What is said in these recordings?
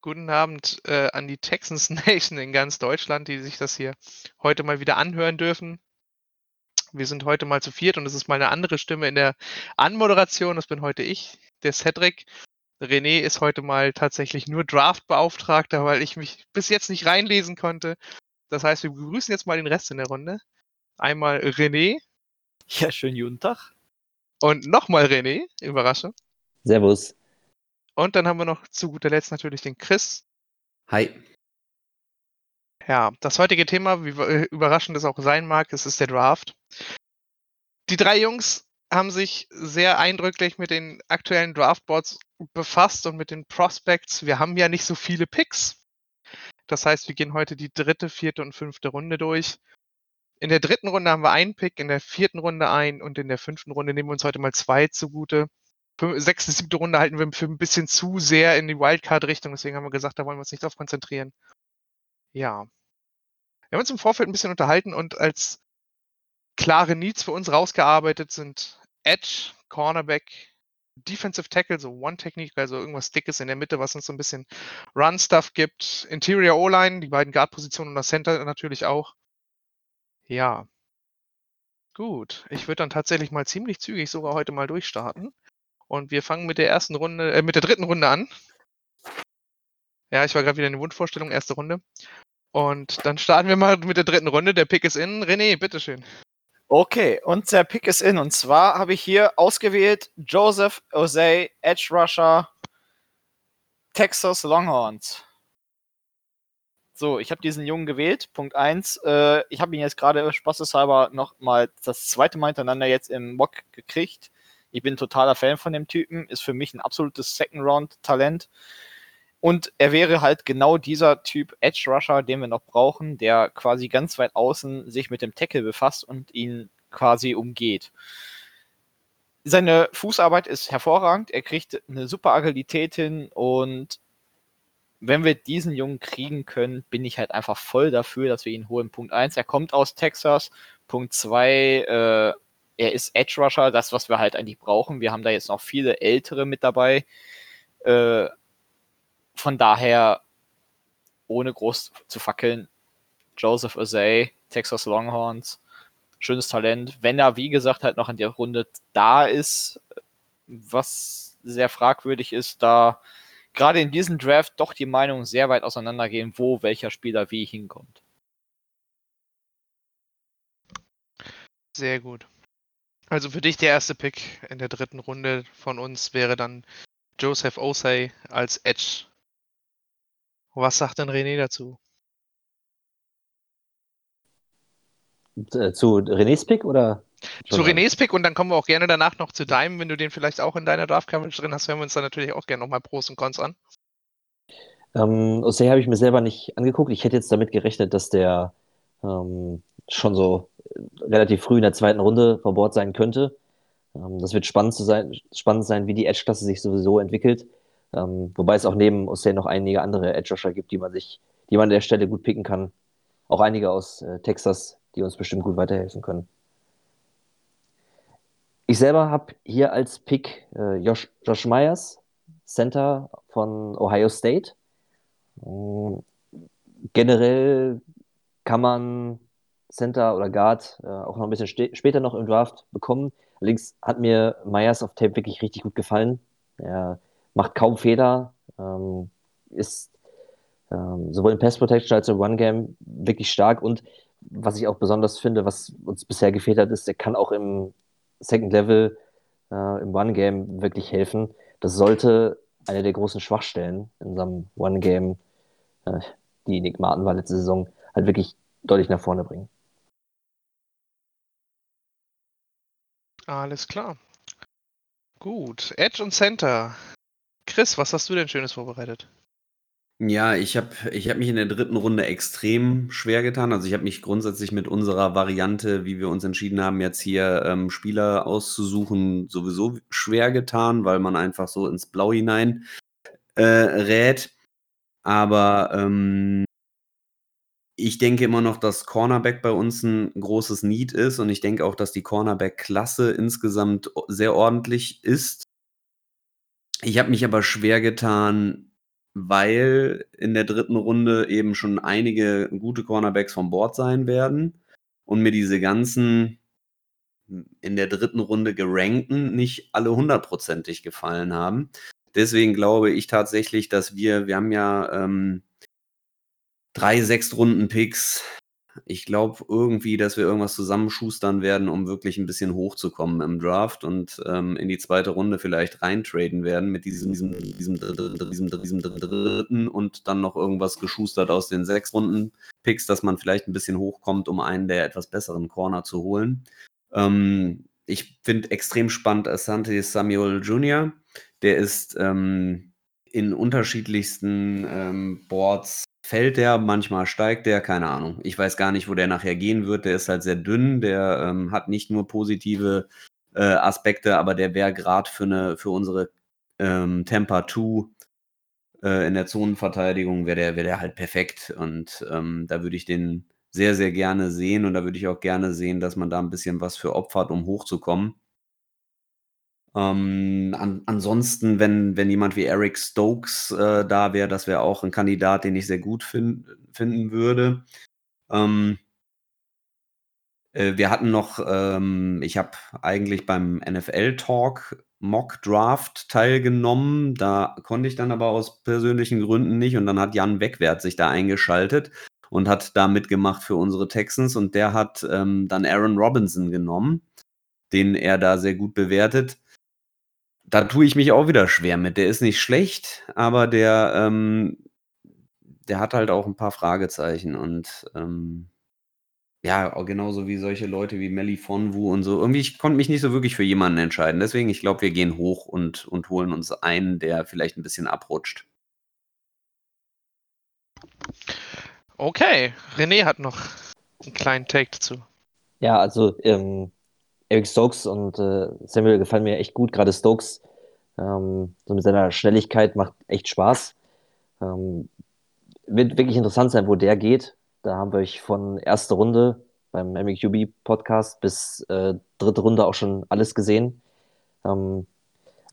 guten Abend äh, an die Texans Nation in ganz Deutschland, die sich das hier heute mal wieder anhören dürfen. Wir sind heute mal zu viert und es ist mal eine andere Stimme in der Anmoderation. Das bin heute ich, der Cedric. René ist heute mal tatsächlich nur Draft-Beauftragter, weil ich mich bis jetzt nicht reinlesen konnte. Das heißt, wir begrüßen jetzt mal den Rest in der Runde. Einmal René. Ja, schönen guten Tag. Und nochmal René, Überraschung. Servus. Und dann haben wir noch zu guter Letzt natürlich den Chris. Hi. Ja, das heutige Thema, wie äh, überraschend es auch sein mag, es ist der Draft. Die drei Jungs haben sich sehr eindrücklich mit den aktuellen Draftboards befasst und mit den Prospects. Wir haben ja nicht so viele Picks. Das heißt, wir gehen heute die dritte, vierte und fünfte Runde durch. In der dritten Runde haben wir einen Pick, in der vierten Runde einen und in der fünften Runde nehmen wir uns heute mal zwei zugute. Sechste, siebte Runde halten wir für ein bisschen zu sehr in die Wildcard-Richtung, deswegen haben wir gesagt, da wollen wir uns nicht drauf konzentrieren. Ja. Wir haben uns im Vorfeld ein bisschen unterhalten und als klare Needs für uns rausgearbeitet sind Edge, Cornerback, Defensive Tackle, so One-Technik, also irgendwas Dickes in der Mitte, was uns so ein bisschen Run-Stuff gibt. Interior O-Line, die beiden Guard-Positionen und das Center natürlich auch. Ja. Gut, ich würde dann tatsächlich mal ziemlich zügig sogar heute mal durchstarten. Und wir fangen mit der ersten Runde, äh, mit der dritten Runde an. Ja, ich war gerade wieder in der Wundvorstellung, erste Runde. Und dann starten wir mal mit der dritten Runde. Der Pick ist in. René, bitteschön. Okay, und der Pick ist in. Und zwar habe ich hier ausgewählt Joseph Osei, Edge Rusher, Texas Longhorns. So, ich habe diesen Jungen gewählt. Punkt 1. Äh, ich habe ihn jetzt gerade spaßeshalber noch mal das zweite Mal hintereinander jetzt im Mock gekriegt. Ich bin totaler Fan von dem Typen, ist für mich ein absolutes Second-Round-Talent. Und er wäre halt genau dieser Typ Edge Rusher, den wir noch brauchen, der quasi ganz weit außen sich mit dem Tackle befasst und ihn quasi umgeht. Seine Fußarbeit ist hervorragend, er kriegt eine super Agilität hin und wenn wir diesen Jungen kriegen können, bin ich halt einfach voll dafür, dass wir ihn holen. Punkt 1, er kommt aus Texas. Punkt 2, äh, er ist Edge Rusher, das, was wir halt eigentlich brauchen. Wir haben da jetzt noch viele ältere mit dabei. Äh, von daher, ohne groß zu fackeln, Joseph Osei, Texas Longhorns, schönes Talent. Wenn er, wie gesagt, halt noch in der Runde da ist, was sehr fragwürdig ist, da gerade in diesem Draft doch die Meinungen sehr weit auseinandergehen, wo welcher Spieler wie hinkommt. Sehr gut. Also für dich der erste Pick in der dritten Runde von uns wäre dann Joseph Osei als Edge. Was sagt denn René dazu? Äh, zu Renés Pick oder? Zu Renés Pick und dann kommen wir auch gerne danach noch zu deinem, wenn du den vielleicht auch in deiner Draft Coverage drin hast, hören wir uns dann natürlich auch gerne nochmal Pros und Cons an. Ähm, Osei habe ich mir selber nicht angeguckt. Ich hätte jetzt damit gerechnet, dass der ähm, schon so relativ früh in der zweiten Runde vor Bord sein könnte. Ähm, das wird spannend, zu sein, spannend sein, wie die Edge-Klasse sich sowieso entwickelt. Ähm, wobei es auch neben Hussein noch einige andere Edge-Rusher gibt, die man sich, die man an der Stelle gut picken kann. Auch einige aus äh, Texas, die uns bestimmt gut weiterhelfen können. Ich selber habe hier als Pick äh, Josh, Josh Myers, Center von Ohio State. Ähm, generell kann man Center oder Guard äh, auch noch ein bisschen später noch im Draft bekommen. Allerdings hat mir Myers auf Tape wirklich richtig gut gefallen. Er macht kaum Fehler, ähm, ist ähm, sowohl im Pass Protection als auch im Run Game wirklich stark und was ich auch besonders finde, was uns bisher gefehlt hat, ist, er kann auch im Second Level äh, im One Game wirklich helfen. Das sollte eine der großen Schwachstellen in unserem One Game, äh, die Nick Martin war letzte Saison, halt wirklich deutlich nach vorne bringen. Alles klar. Gut. Edge und Center. Chris, was hast du denn Schönes vorbereitet? Ja, ich habe ich hab mich in der dritten Runde extrem schwer getan. Also ich habe mich grundsätzlich mit unserer Variante, wie wir uns entschieden haben, jetzt hier ähm, Spieler auszusuchen, sowieso schwer getan, weil man einfach so ins Blau hinein äh, rät. Aber ähm, ich denke immer noch, dass Cornerback bei uns ein großes Need ist und ich denke auch, dass die Cornerback-Klasse insgesamt sehr ordentlich ist. Ich habe mich aber schwer getan, weil in der dritten Runde eben schon einige gute Cornerbacks vom Board sein werden und mir diese ganzen in der dritten Runde gerankten nicht alle hundertprozentig gefallen haben. Deswegen glaube ich tatsächlich, dass wir, wir haben ja ähm, drei Sechstrunden-Picks. Ich glaube irgendwie, dass wir irgendwas zusammenschustern werden, um wirklich ein bisschen hochzukommen im Draft und ähm, in die zweite Runde vielleicht reintraden werden mit diesem, diesem, diesem, diesem, diesem dritten und dann noch irgendwas geschustert aus den sechs Runden-Picks, dass man vielleicht ein bisschen hochkommt, um einen der etwas besseren Corner zu holen. Ähm, ich finde extrem spannend Asante Samuel Jr. Der ist ähm, in unterschiedlichsten ähm, Boards fällt der, manchmal steigt der, keine Ahnung. Ich weiß gar nicht, wo der nachher gehen wird. Der ist halt sehr dünn, der ähm, hat nicht nur positive äh, Aspekte, aber der wäre gerade für, für unsere ähm, Temper 2 äh, in der Zonenverteidigung, wäre der, wär der halt perfekt. Und ähm, da würde ich den sehr, sehr gerne sehen und da würde ich auch gerne sehen, dass man da ein bisschen was für opfert, um hochzukommen. Ähm, an, ansonsten, wenn, wenn jemand wie Eric Stokes äh, da wäre, das wäre auch ein Kandidat, den ich sehr gut fin finden würde. Ähm, äh, wir hatten noch, ähm, ich habe eigentlich beim NFL-Talk Mock Draft teilgenommen. Da konnte ich dann aber aus persönlichen Gründen nicht und dann hat Jan Wegwert sich da eingeschaltet und hat da mitgemacht für unsere Texans und der hat ähm, dann Aaron Robinson genommen, den er da sehr gut bewertet da tue ich mich auch wieder schwer mit. Der ist nicht schlecht, aber der, ähm, der hat halt auch ein paar Fragezeichen und ähm, ja, genauso wie solche Leute wie Melly Fonwu und so. Irgendwie, ich konnte mich nicht so wirklich für jemanden entscheiden. Deswegen, ich glaube, wir gehen hoch und, und holen uns einen, der vielleicht ein bisschen abrutscht. Okay, René hat noch einen kleinen Take dazu. Ja, also ähm, Eric Stokes und äh, Samuel gefallen mir echt gut. Gerade Stokes, ähm, so mit seiner Schnelligkeit macht echt Spaß. Ähm, wird wirklich interessant sein, wo der geht. Da haben wir euch von erster Runde beim MQB Podcast bis äh, dritte Runde auch schon alles gesehen. Ähm,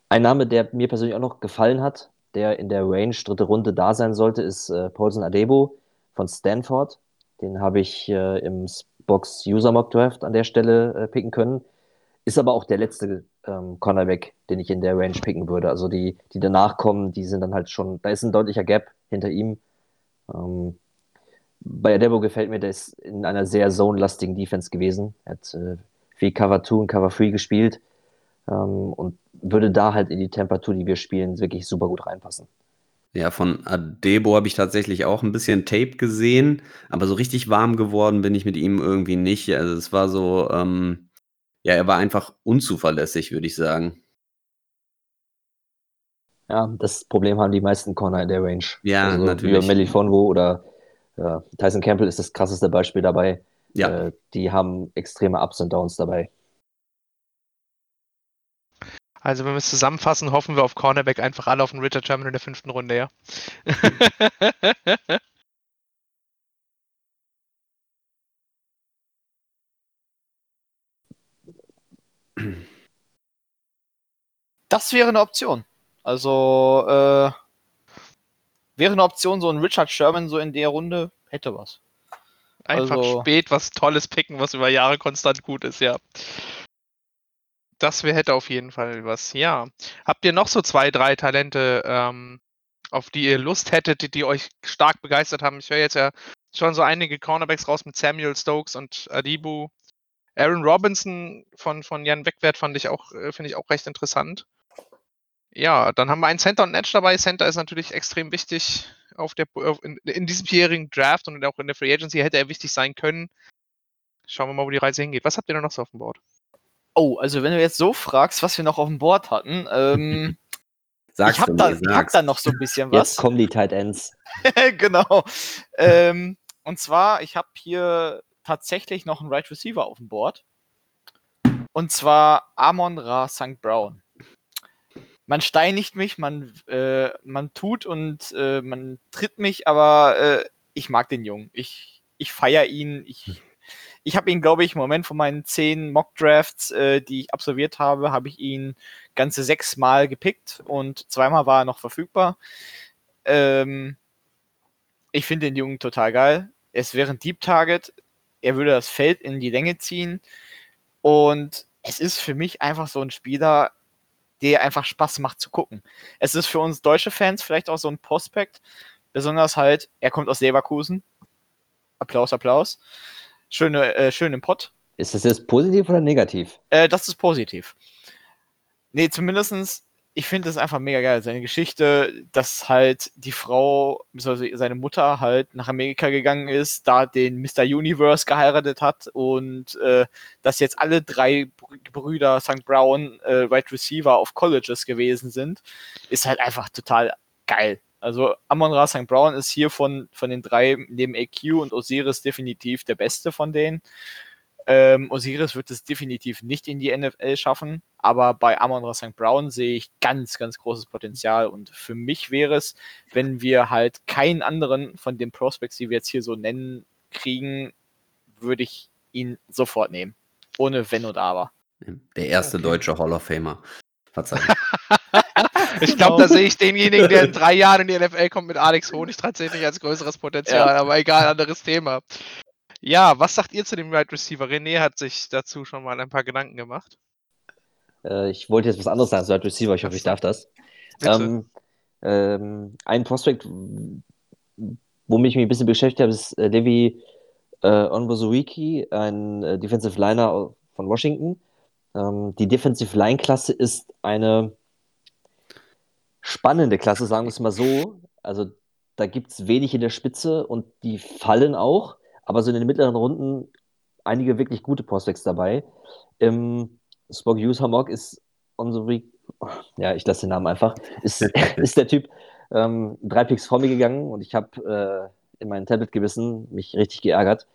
ein Name, der mir persönlich auch noch gefallen hat, der in der Range dritte Runde da sein sollte, ist äh, Paulson Adebo von Stanford. Den habe ich äh, im Box User Mock Draft an der Stelle äh, picken können. Ist aber auch der letzte ähm, Cornerback, den ich in der Range picken würde. Also die, die danach kommen, die sind dann halt schon, da ist ein deutlicher Gap hinter ihm. Ähm, bei Adebo gefällt mir, der ist in einer sehr zone-lastigen Defense gewesen. Er hat äh, viel Cover 2 und Cover 3 gespielt ähm, und würde da halt in die Temperatur, die wir spielen, wirklich super gut reinpassen. Ja, von Adebo habe ich tatsächlich auch ein bisschen Tape gesehen, aber so richtig warm geworden bin ich mit ihm irgendwie nicht. Also es war so, ähm, ja, er war einfach unzuverlässig, würde ich sagen. Ja, das Problem haben die meisten Corner in der Range. Ja, also natürlich. Wie Melifonwo oder ja, Tyson Campbell ist das krasseste Beispiel dabei. Ja. Äh, die haben extreme Ups und Downs dabei. Also wenn wir es zusammenfassen, hoffen wir auf Cornerback einfach alle auf den Richard Sherman in der fünften Runde, ja. Das wäre eine Option. Also äh, wäre eine Option, so ein Richard Sherman so in der Runde hätte was. Einfach also, spät was Tolles picken, was über Jahre konstant gut ist, ja das wär, hätte auf jeden Fall was. Ja. Habt ihr noch so zwei, drei Talente, ähm, auf die ihr Lust hättet, die, die euch stark begeistert haben? Ich höre jetzt ja schon so einige Cornerbacks raus mit Samuel Stokes und Adibu. Aaron Robinson von, von Jan Wegwert fand ich auch, äh, finde ich auch recht interessant. Ja, dann haben wir einen Center und Edge dabei. Center ist natürlich extrem wichtig auf der, in, in diesem jährigen Draft und auch in der Free Agency hätte er wichtig sein können. Schauen wir mal, wo die Reise hingeht. Was habt ihr da noch so auf dem Board? Oh, also wenn du jetzt so fragst, was wir noch auf dem Board hatten, ähm, Sagst ich habe da, hab da noch so ein bisschen was. Jetzt kommen die Tight Ends. genau. ähm, und zwar, ich habe hier tatsächlich noch einen Right Receiver auf dem Board. Und zwar Amon Ra St. Brown. Man steinigt mich, man, äh, man tut und äh, man tritt mich, aber äh, ich mag den Jungen. Ich, ich feiere ihn. Ich ich habe ihn, glaube ich, im Moment von meinen zehn Mock-Drafts, äh, die ich absolviert habe, habe ich ihn ganze sechs Mal gepickt und zweimal war er noch verfügbar. Ähm, ich finde den Jungen total geil. Es wäre ein Deep Target. Er würde das Feld in die Länge ziehen. Und es ist für mich einfach so ein Spieler, der einfach Spaß macht zu gucken. Es ist für uns deutsche Fans vielleicht auch so ein Prospekt. Besonders halt, er kommt aus Leverkusen. Applaus, Applaus. Schöne, äh, schön im Pott. Ist das jetzt positiv oder negativ? Äh, das ist positiv. Nee, zumindestens ich finde das einfach mega geil. Seine Geschichte, dass halt die Frau, also seine Mutter halt nach Amerika gegangen ist, da den Mr. Universe geheiratet hat und äh, dass jetzt alle drei Brüder St. Brown äh, Wide Receiver auf Colleges gewesen sind, ist halt einfach total geil. Also Amon Ra St. Brown ist hier von, von den drei neben AQ und Osiris definitiv der beste von denen. Ähm, Osiris wird es definitiv nicht in die NFL schaffen, aber bei Amon St. Brown sehe ich ganz, ganz großes Potenzial und für mich wäre es, wenn wir halt keinen anderen von den Prospects, die wir jetzt hier so nennen, kriegen, würde ich ihn sofort nehmen. Ohne Wenn und Aber. Der erste okay. deutsche Hall of Famer. Verzeihung. ich glaube, da sehe ich denjenigen, der in drei Jahren in die NFL kommt, mit Alex Honig tatsächlich als größeres Potenzial, ja. aber egal, anderes Thema. Ja, was sagt ihr zu dem Wide Receiver? René hat sich dazu schon mal ein paar Gedanken gemacht. Äh, ich wollte jetzt was anderes sagen zu Wide Receiver, ich hoffe, ich darf das. Ähm, ähm, ein Prospect, womit ich mich ein bisschen beschäftigt habe, ist äh, Levi äh, Onbozuiki, ein äh, Defensive Liner von Washington. Ähm, die Defensive Line-Klasse ist eine spannende Klasse, sagen wir es mal so. Also da gibt es wenig in der Spitze und die fallen auch aber so in den mittleren Runden einige wirklich gute Prospects dabei. Im Spock Hughes Hammock ist unsere, ja, ich lasse den Namen einfach, ist, ist der Typ ähm, drei Picks vor mir gegangen und ich habe äh, in mein Tablet gewissen, mich richtig geärgert.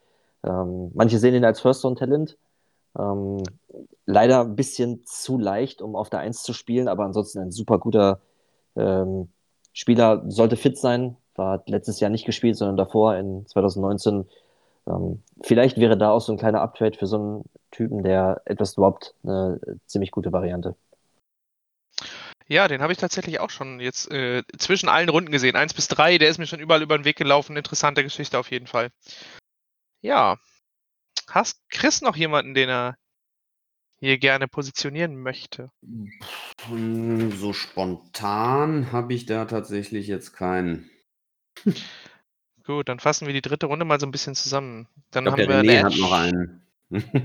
Ähm, manche sehen ihn als First-Round-Talent. Ähm, leider ein bisschen zu leicht, um auf der Eins zu spielen, aber ansonsten ein super guter ähm, Spieler, sollte fit sein, war letztes Jahr nicht gespielt, sondern davor in 2019 ähm, vielleicht wäre da auch so ein kleiner Uptrade für so einen Typen, der etwas droppt, eine ziemlich gute Variante. Ja, den habe ich tatsächlich auch schon jetzt äh, zwischen allen Runden gesehen. Eins bis drei, der ist mir schon überall über den Weg gelaufen. Interessante Geschichte auf jeden Fall. Ja. Hast Chris noch jemanden, den er hier gerne positionieren möchte? So spontan habe ich da tatsächlich jetzt keinen. Gut, dann fassen wir die dritte Runde mal so ein bisschen zusammen. Dann ich glaub, haben der wir René hat noch einen.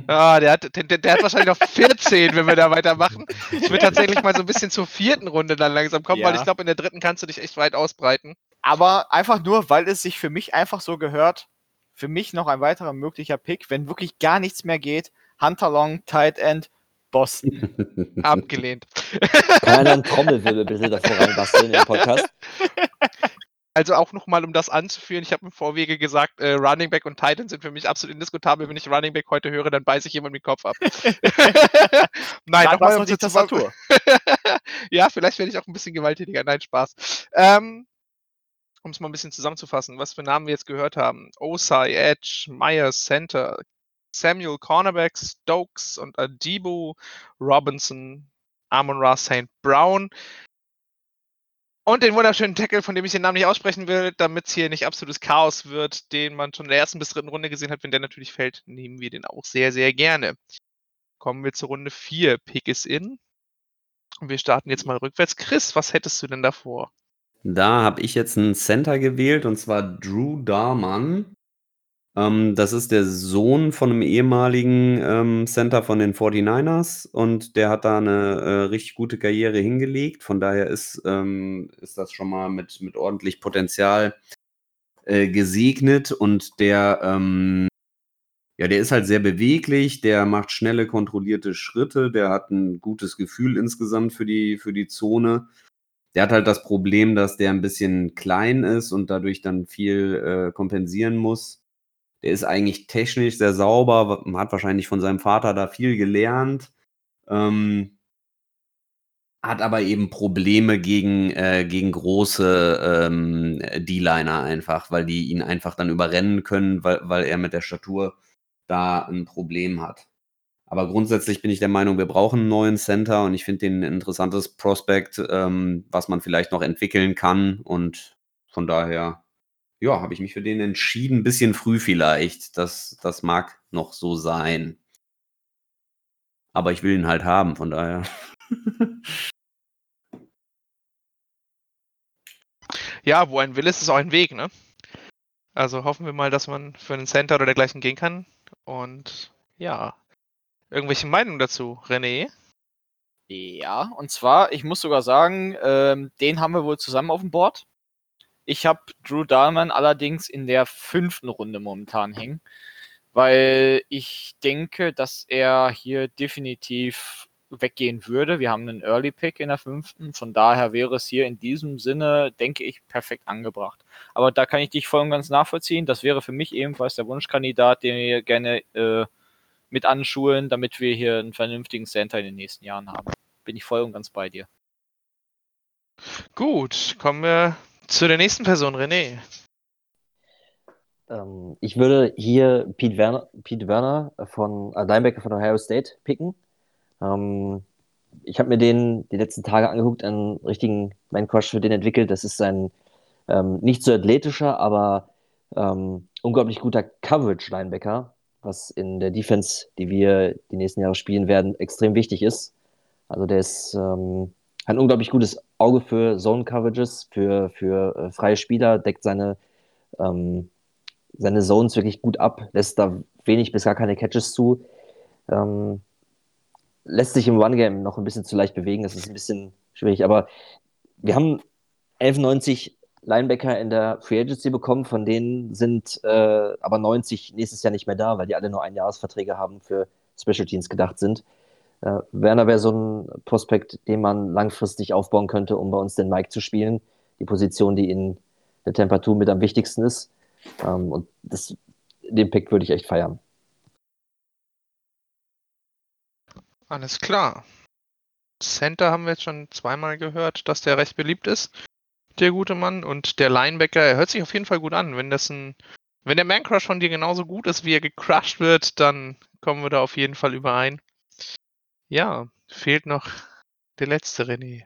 ah, der hat, der, der hat wahrscheinlich noch 14, wenn wir da weitermachen. Ich will tatsächlich mal so ein bisschen zur vierten Runde dann langsam kommen, ja. weil ich glaube, in der dritten kannst du dich echt weit ausbreiten. Aber einfach nur, weil es sich für mich einfach so gehört, für mich noch ein weiterer möglicher Pick, wenn wirklich gar nichts mehr geht, Hunter Long, Tight End, Boston. Abgelehnt. Kann einen Trommelwirbel bitte davor reinbasteln im Podcast? Also auch nochmal, um das anzuführen, ich habe im Vorwege gesagt, äh, Running Back und Titan sind für mich absolut indiskutabel. Wenn ich Running Back heute höre, dann beiße ich jemand den Kopf ab. Nein, nochmal um die Tastatur. ja, vielleicht werde ich auch ein bisschen gewalttätiger. Nein, Spaß. Ähm, um es mal ein bisschen zusammenzufassen, was für Namen wir jetzt gehört haben. Osai, Edge, Myers, Center, Samuel Cornerback, Stokes und Adibu, Robinson, Amon Ra St. Brown. Und den wunderschönen Tackle, von dem ich den Namen nicht aussprechen will, damit es hier nicht absolutes Chaos wird, den man schon in der ersten bis dritten Runde gesehen hat. Wenn der natürlich fällt, nehmen wir den auch sehr, sehr gerne. Kommen wir zur Runde 4. Pick is in. Und wir starten jetzt mal rückwärts. Chris, was hättest du denn davor? Da habe ich jetzt einen Center gewählt und zwar Drew Darman. Ähm, das ist der Sohn von einem ehemaligen, ähm, Center von den 49ers und der hat da eine äh, richtig gute Karriere hingelegt. Von daher ist ähm, ist das schon mal mit mit ordentlich Potenzial, äh, gesegnet und der, ähm ja, der ist halt sehr beweglich, der macht schnelle, kontrollierte Schritte, der hat ein gutes Gefühl insgesamt für die für die Zone. Der hat halt das Problem, dass der ein bisschen klein ist und dadurch dann viel, äh, kompensieren muss. Der ist eigentlich technisch sehr sauber, hat wahrscheinlich von seinem Vater da viel gelernt. Ähm, hat aber eben Probleme gegen, äh, gegen große ähm, D-Liner einfach, weil die ihn einfach dann überrennen können, weil, weil er mit der Statur da ein Problem hat. Aber grundsätzlich bin ich der Meinung, wir brauchen einen neuen Center und ich finde den ein interessantes Prospekt, ähm, was man vielleicht noch entwickeln kann. Und von daher, ja, habe ich mich für den entschieden. Ein bisschen früh vielleicht. Das, das mag noch so sein. Aber ich will ihn halt haben, von daher. Ja, wo ein Will ist, ist auch ein Weg, ne? Also hoffen wir mal, dass man für einen Center oder dergleichen gehen kann. Und ja, irgendwelche Meinungen dazu, René? Ja, und zwar, ich muss sogar sagen, ähm, den haben wir wohl zusammen auf dem Board. Ich habe Drew Dahlman allerdings in der fünften Runde momentan hängen, weil ich denke, dass er hier definitiv weggehen würde. Wir haben einen Early Pick in der fünften, von daher wäre es hier in diesem Sinne, denke ich, perfekt angebracht. Aber da kann ich dich voll und ganz nachvollziehen. Das wäre für mich ebenfalls der Wunschkandidat, den wir gerne äh, mit anschulen, damit wir hier einen vernünftigen Center in den nächsten Jahren haben. Bin ich voll und ganz bei dir. Gut, kommen wir zu der nächsten Person, René. Ähm, ich würde hier Pete Werner, Pete Werner von äh, Linebacker von Ohio State picken. Ähm, ich habe mir den die letzten Tage angeguckt, einen richtigen Man-Crush für den entwickelt. Das ist ein ähm, nicht so athletischer, aber ähm, unglaublich guter Coverage-Linebacker, was in der Defense, die wir die nächsten Jahre spielen werden, extrem wichtig ist. Also der ist ähm, hat ein unglaublich gutes Auge für Zone-Coverages, für, für äh, freie Spieler, deckt seine, ähm, seine Zones wirklich gut ab, lässt da wenig bis gar keine Catches zu. Ähm, lässt sich im One-Game noch ein bisschen zu leicht bewegen, das ist ein bisschen schwierig, aber wir haben 11,90 Linebacker in der Free Agency bekommen, von denen sind äh, aber 90 nächstes Jahr nicht mehr da, weil die alle nur Einjahresverträge haben für Special Teams gedacht sind. Äh, Werner wäre so ein Prospekt, den man langfristig aufbauen könnte, um bei uns den Mike zu spielen. Die Position, die in der Temperatur mit am wichtigsten ist. Ähm, und das, den Pick würde ich echt feiern. Alles klar. Center haben wir jetzt schon zweimal gehört, dass der recht beliebt ist, der gute Mann. Und der Linebacker, er hört sich auf jeden Fall gut an. Wenn das ein, wenn der Man-Crush von dir genauso gut ist, wie er gecrushed wird, dann kommen wir da auf jeden Fall überein. Ja, fehlt noch der letzte René.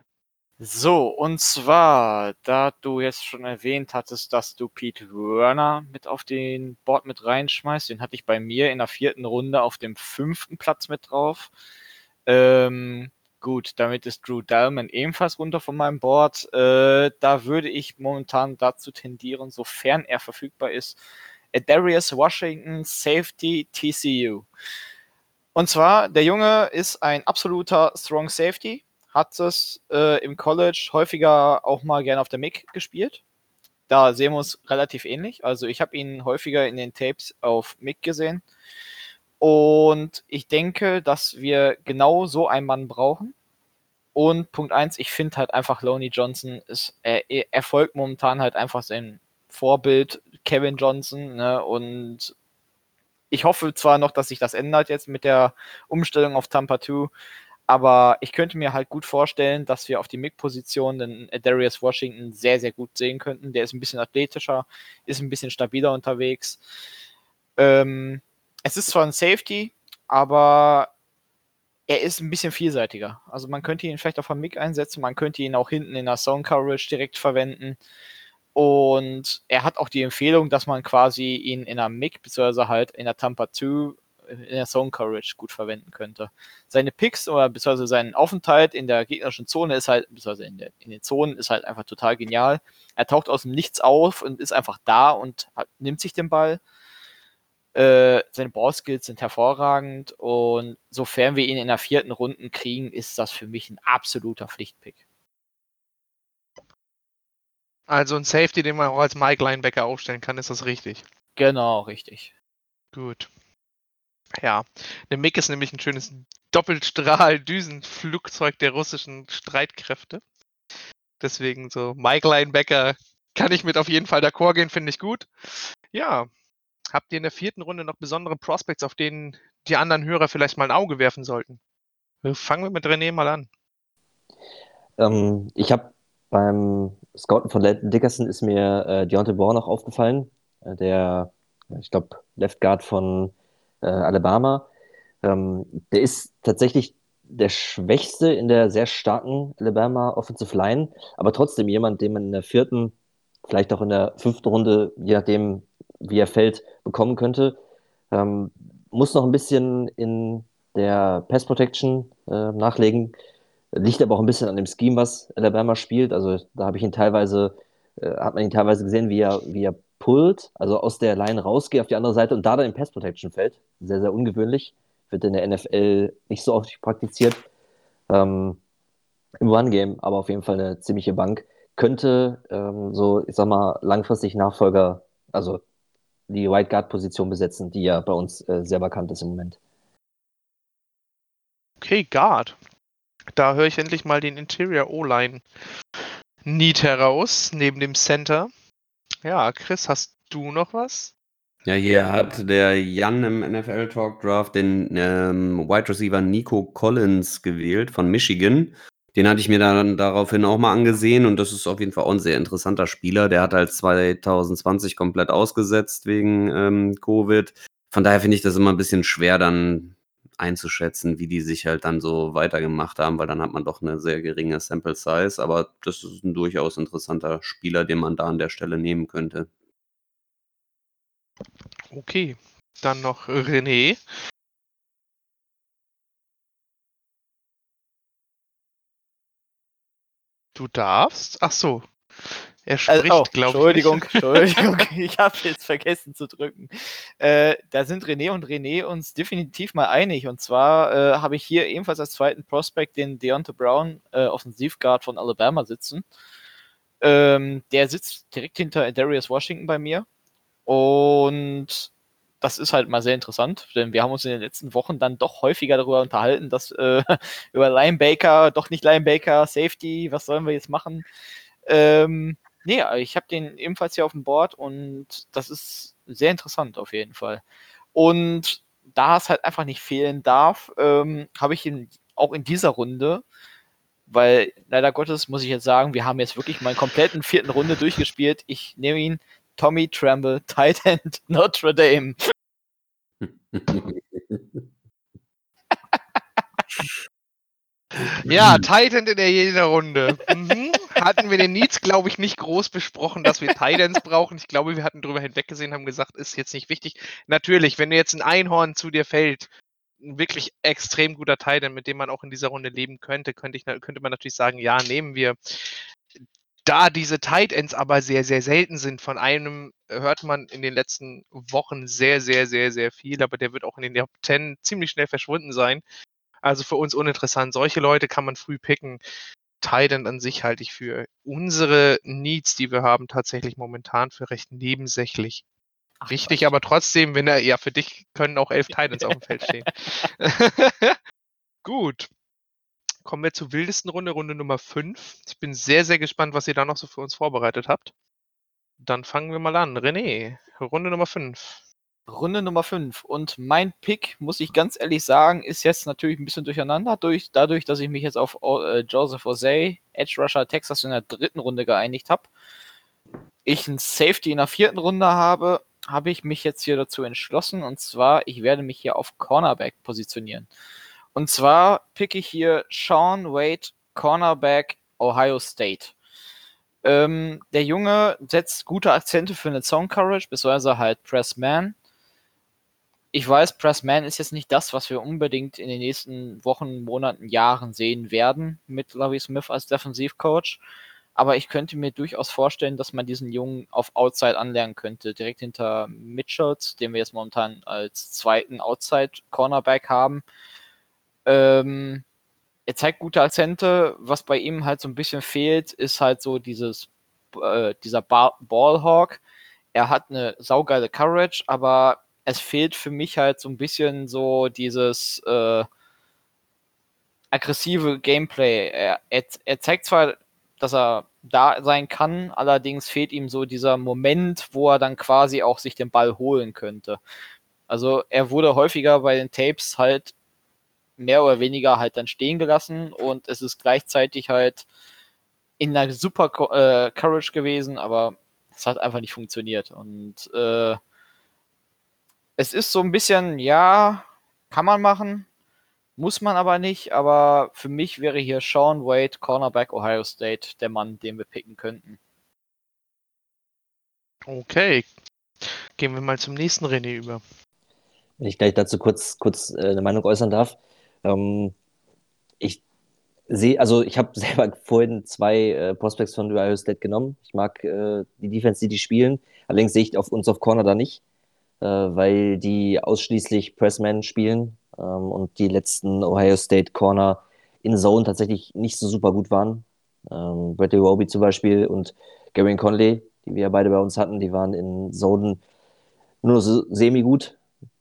So, und zwar, da du jetzt schon erwähnt hattest, dass du Pete Werner mit auf den Board mit reinschmeißt, den hatte ich bei mir in der vierten Runde auf dem fünften Platz mit drauf. Ähm, gut, damit ist Drew Dalman ebenfalls runter von meinem Board. Äh, da würde ich momentan dazu tendieren, sofern er verfügbar ist, Darius Washington Safety TCU. Und zwar, der Junge ist ein absoluter Strong Safety, hat es äh, im College häufiger auch mal gerne auf der MIG gespielt. Da sehen wir uns relativ ähnlich. Also ich habe ihn häufiger in den Tapes auf MIG gesehen. Und ich denke, dass wir genau so einen Mann brauchen. Und Punkt eins, ich finde halt einfach Loney Johnson ist, er, er folgt momentan halt einfach sein Vorbild Kevin Johnson. Ne? Und ich hoffe zwar noch, dass sich das ändert jetzt mit der Umstellung auf Tampa 2, aber ich könnte mir halt gut vorstellen, dass wir auf die MIG-Position den Darius Washington sehr, sehr gut sehen könnten. Der ist ein bisschen athletischer, ist ein bisschen stabiler unterwegs. Ähm, es ist zwar ein Safety, aber er ist ein bisschen vielseitiger. Also man könnte ihn vielleicht auf der MIG einsetzen, man könnte ihn auch hinten in der Zone Coverage direkt verwenden. Und er hat auch die Empfehlung, dass man quasi ihn in der MIG bzw. halt in der Tampa 2 in der Zone Coverage gut verwenden könnte. Seine Picks oder beziehungsweise sein Aufenthalt in der gegnerischen Zone ist halt, beziehungsweise in, der, in den Zonen ist halt einfach total genial. Er taucht aus dem Nichts auf und ist einfach da und hat, nimmt sich den Ball. Äh, seine Ballskills sind hervorragend und sofern wir ihn in der vierten Runde kriegen, ist das für mich ein absoluter Pflichtpick. Also ein Safety, den man auch als Mike Linebacker aufstellen kann, ist das richtig? Genau, richtig. Gut. Ja, der MiG ist nämlich ein schönes Doppelstrahl-Düsenflugzeug der russischen Streitkräfte. Deswegen so Mike Linebacker kann ich mit auf jeden Fall d'accord gehen, finde ich gut. Ja, habt ihr in der vierten Runde noch besondere Prospects, auf denen die anderen Hörer vielleicht mal ein Auge werfen sollten? Fangen wir mit René mal an. Ähm, ich habe beim Scouten von Landon Dickerson ist mir äh, Deontay Bourne noch aufgefallen, äh, der, ich glaube, Left Guard von äh, Alabama. Ähm, der ist tatsächlich der Schwächste in der sehr starken Alabama Offensive Line, aber trotzdem jemand, den man in der vierten, vielleicht auch in der fünften Runde, je nachdem, wie er fällt, bekommen könnte. Ähm, muss noch ein bisschen in der Pass Protection äh, nachlegen. Liegt aber auch ein bisschen an dem Scheme, was Alabama spielt. Also da habe ich ihn teilweise, äh, hat man ihn teilweise gesehen, wie er, wie er pullt, also aus der Line rausgeht auf die andere Seite und da dann in Pass Protection fällt. Sehr, sehr ungewöhnlich. Wird in der NFL nicht so oft praktiziert. Ähm, Im One-Game, aber auf jeden Fall eine ziemliche Bank. Könnte ähm, so, ich sag mal, langfristig Nachfolger, also die White Guard-Position besetzen, die ja bei uns äh, sehr bekannt ist im Moment. Okay, Guard. Da höre ich endlich mal den Interior O-Line Need heraus, neben dem Center. Ja, Chris, hast du noch was? Ja, hier hat der Jan im NFL Talk Draft den ähm, Wide Receiver Nico Collins gewählt von Michigan. Den hatte ich mir dann daraufhin auch mal angesehen und das ist auf jeden Fall auch ein sehr interessanter Spieler. Der hat halt 2020 komplett ausgesetzt wegen ähm, Covid. Von daher finde ich das immer ein bisschen schwer, dann einzuschätzen, wie die sich halt dann so weitergemacht haben, weil dann hat man doch eine sehr geringe Sample Size. Aber das ist ein durchaus interessanter Spieler, den man da an der Stelle nehmen könnte. Okay, dann noch René. Du darfst? Ach so. Er spricht, Also, oh, glaube ich. Entschuldigung. Entschuldigung, ich habe jetzt vergessen zu drücken. Äh, da sind René und René uns definitiv mal einig. Und zwar äh, habe ich hier ebenfalls als zweiten Prospect den Deontay Brown, äh, Offensivguard von Alabama sitzen. Ähm, der sitzt direkt hinter Darius Washington bei mir. Und das ist halt mal sehr interessant, denn wir haben uns in den letzten Wochen dann doch häufiger darüber unterhalten, dass äh, über Linebacker, doch nicht Linebacker, Safety, was sollen wir jetzt machen? Ähm, nee, ich habe den ebenfalls hier auf dem Board und das ist sehr interessant auf jeden Fall. Und da es halt einfach nicht fehlen darf, ähm, habe ich ihn auch in dieser Runde, weil leider Gottes muss ich jetzt sagen, wir haben jetzt wirklich mal einen kompletten vierten Runde durchgespielt. Ich nehme ihn Tommy Tremble, Tight End Notre Dame. Ja, Titan in der jeder Runde. Mhm. Hatten wir den Needs, glaube ich, nicht groß besprochen, dass wir Titans brauchen. Ich glaube, wir hatten drüber hinweggesehen, haben gesagt, ist jetzt nicht wichtig. Natürlich, wenn jetzt ein Einhorn zu dir fällt, ein wirklich extrem guter Titan, mit dem man auch in dieser Runde leben könnte, könnte, ich, könnte man natürlich sagen, ja, nehmen wir. Da diese Tight Ends aber sehr, sehr selten sind, von einem hört man in den letzten Wochen sehr, sehr, sehr, sehr viel, aber der wird auch in den Top 10 ziemlich schnell verschwunden sein. Also für uns uninteressant. Solche Leute kann man früh picken. Titan an sich halte ich für unsere Needs, die wir haben, tatsächlich momentan für recht nebensächlich. Ach, Wichtig Quatsch. aber trotzdem, wenn er, ja, für dich können auch elf Titans auf dem Feld stehen. Gut. Kommen wir zur wildesten Runde, Runde Nummer 5. Ich bin sehr, sehr gespannt, was ihr da noch so für uns vorbereitet habt. Dann fangen wir mal an. René, Runde Nummer 5. Runde Nummer 5. Und mein Pick, muss ich ganz ehrlich sagen, ist jetzt natürlich ein bisschen durcheinander, durch, dadurch, dass ich mich jetzt auf äh, Joseph Osei, Edge Rusher Texas in der dritten Runde geeinigt habe. Ich einen Safety in der vierten Runde habe, habe ich mich jetzt hier dazu entschlossen. Und zwar, ich werde mich hier auf Cornerback positionieren. Und zwar pick ich hier Sean Wade, Cornerback, Ohio State. Ähm, der Junge setzt gute Akzente für eine Zone Coverage, beziehungsweise halt Press Man. Ich weiß, Press Man ist jetzt nicht das, was wir unbedingt in den nächsten Wochen, Monaten, Jahren sehen werden mit Lovie Smith als Defensivcoach. Aber ich könnte mir durchaus vorstellen, dass man diesen Jungen auf Outside anlernen könnte, direkt hinter Mitchells, den wir jetzt momentan als zweiten Outside-Cornerback haben. Ähm, er zeigt gute Akzente. Was bei ihm halt so ein bisschen fehlt, ist halt so dieses, äh, dieser ba Ballhawk. Er hat eine saugeile Coverage, aber es fehlt für mich halt so ein bisschen so dieses äh, aggressive Gameplay. Er, er, er zeigt zwar, dass er da sein kann, allerdings fehlt ihm so dieser Moment, wo er dann quasi auch sich den Ball holen könnte. Also er wurde häufiger bei den Tapes halt mehr oder weniger halt dann stehen gelassen und es ist gleichzeitig halt in einer super äh, Courage gewesen, aber es hat einfach nicht funktioniert. Und äh, es ist so ein bisschen, ja, kann man machen, muss man aber nicht, aber für mich wäre hier Sean Wade, Cornerback Ohio State, der Mann, den wir picken könnten. Okay. Gehen wir mal zum nächsten René über. Wenn ich gleich dazu kurz, kurz äh, eine Meinung äußern darf. Ähm, ich sehe, also ich habe selber vorhin zwei äh, Prospects von Ohio State genommen. Ich mag äh, die Defense, die die spielen. Allerdings sehe ich auf uns auf Corner da nicht, äh, weil die ausschließlich Pressman spielen ähm, und die letzten Ohio State Corner in Zone tatsächlich nicht so super gut waren. Ähm, Bradley Roby zum Beispiel und Gary Conley, die wir ja beide bei uns hatten, die waren in Zone nur so semi-gut.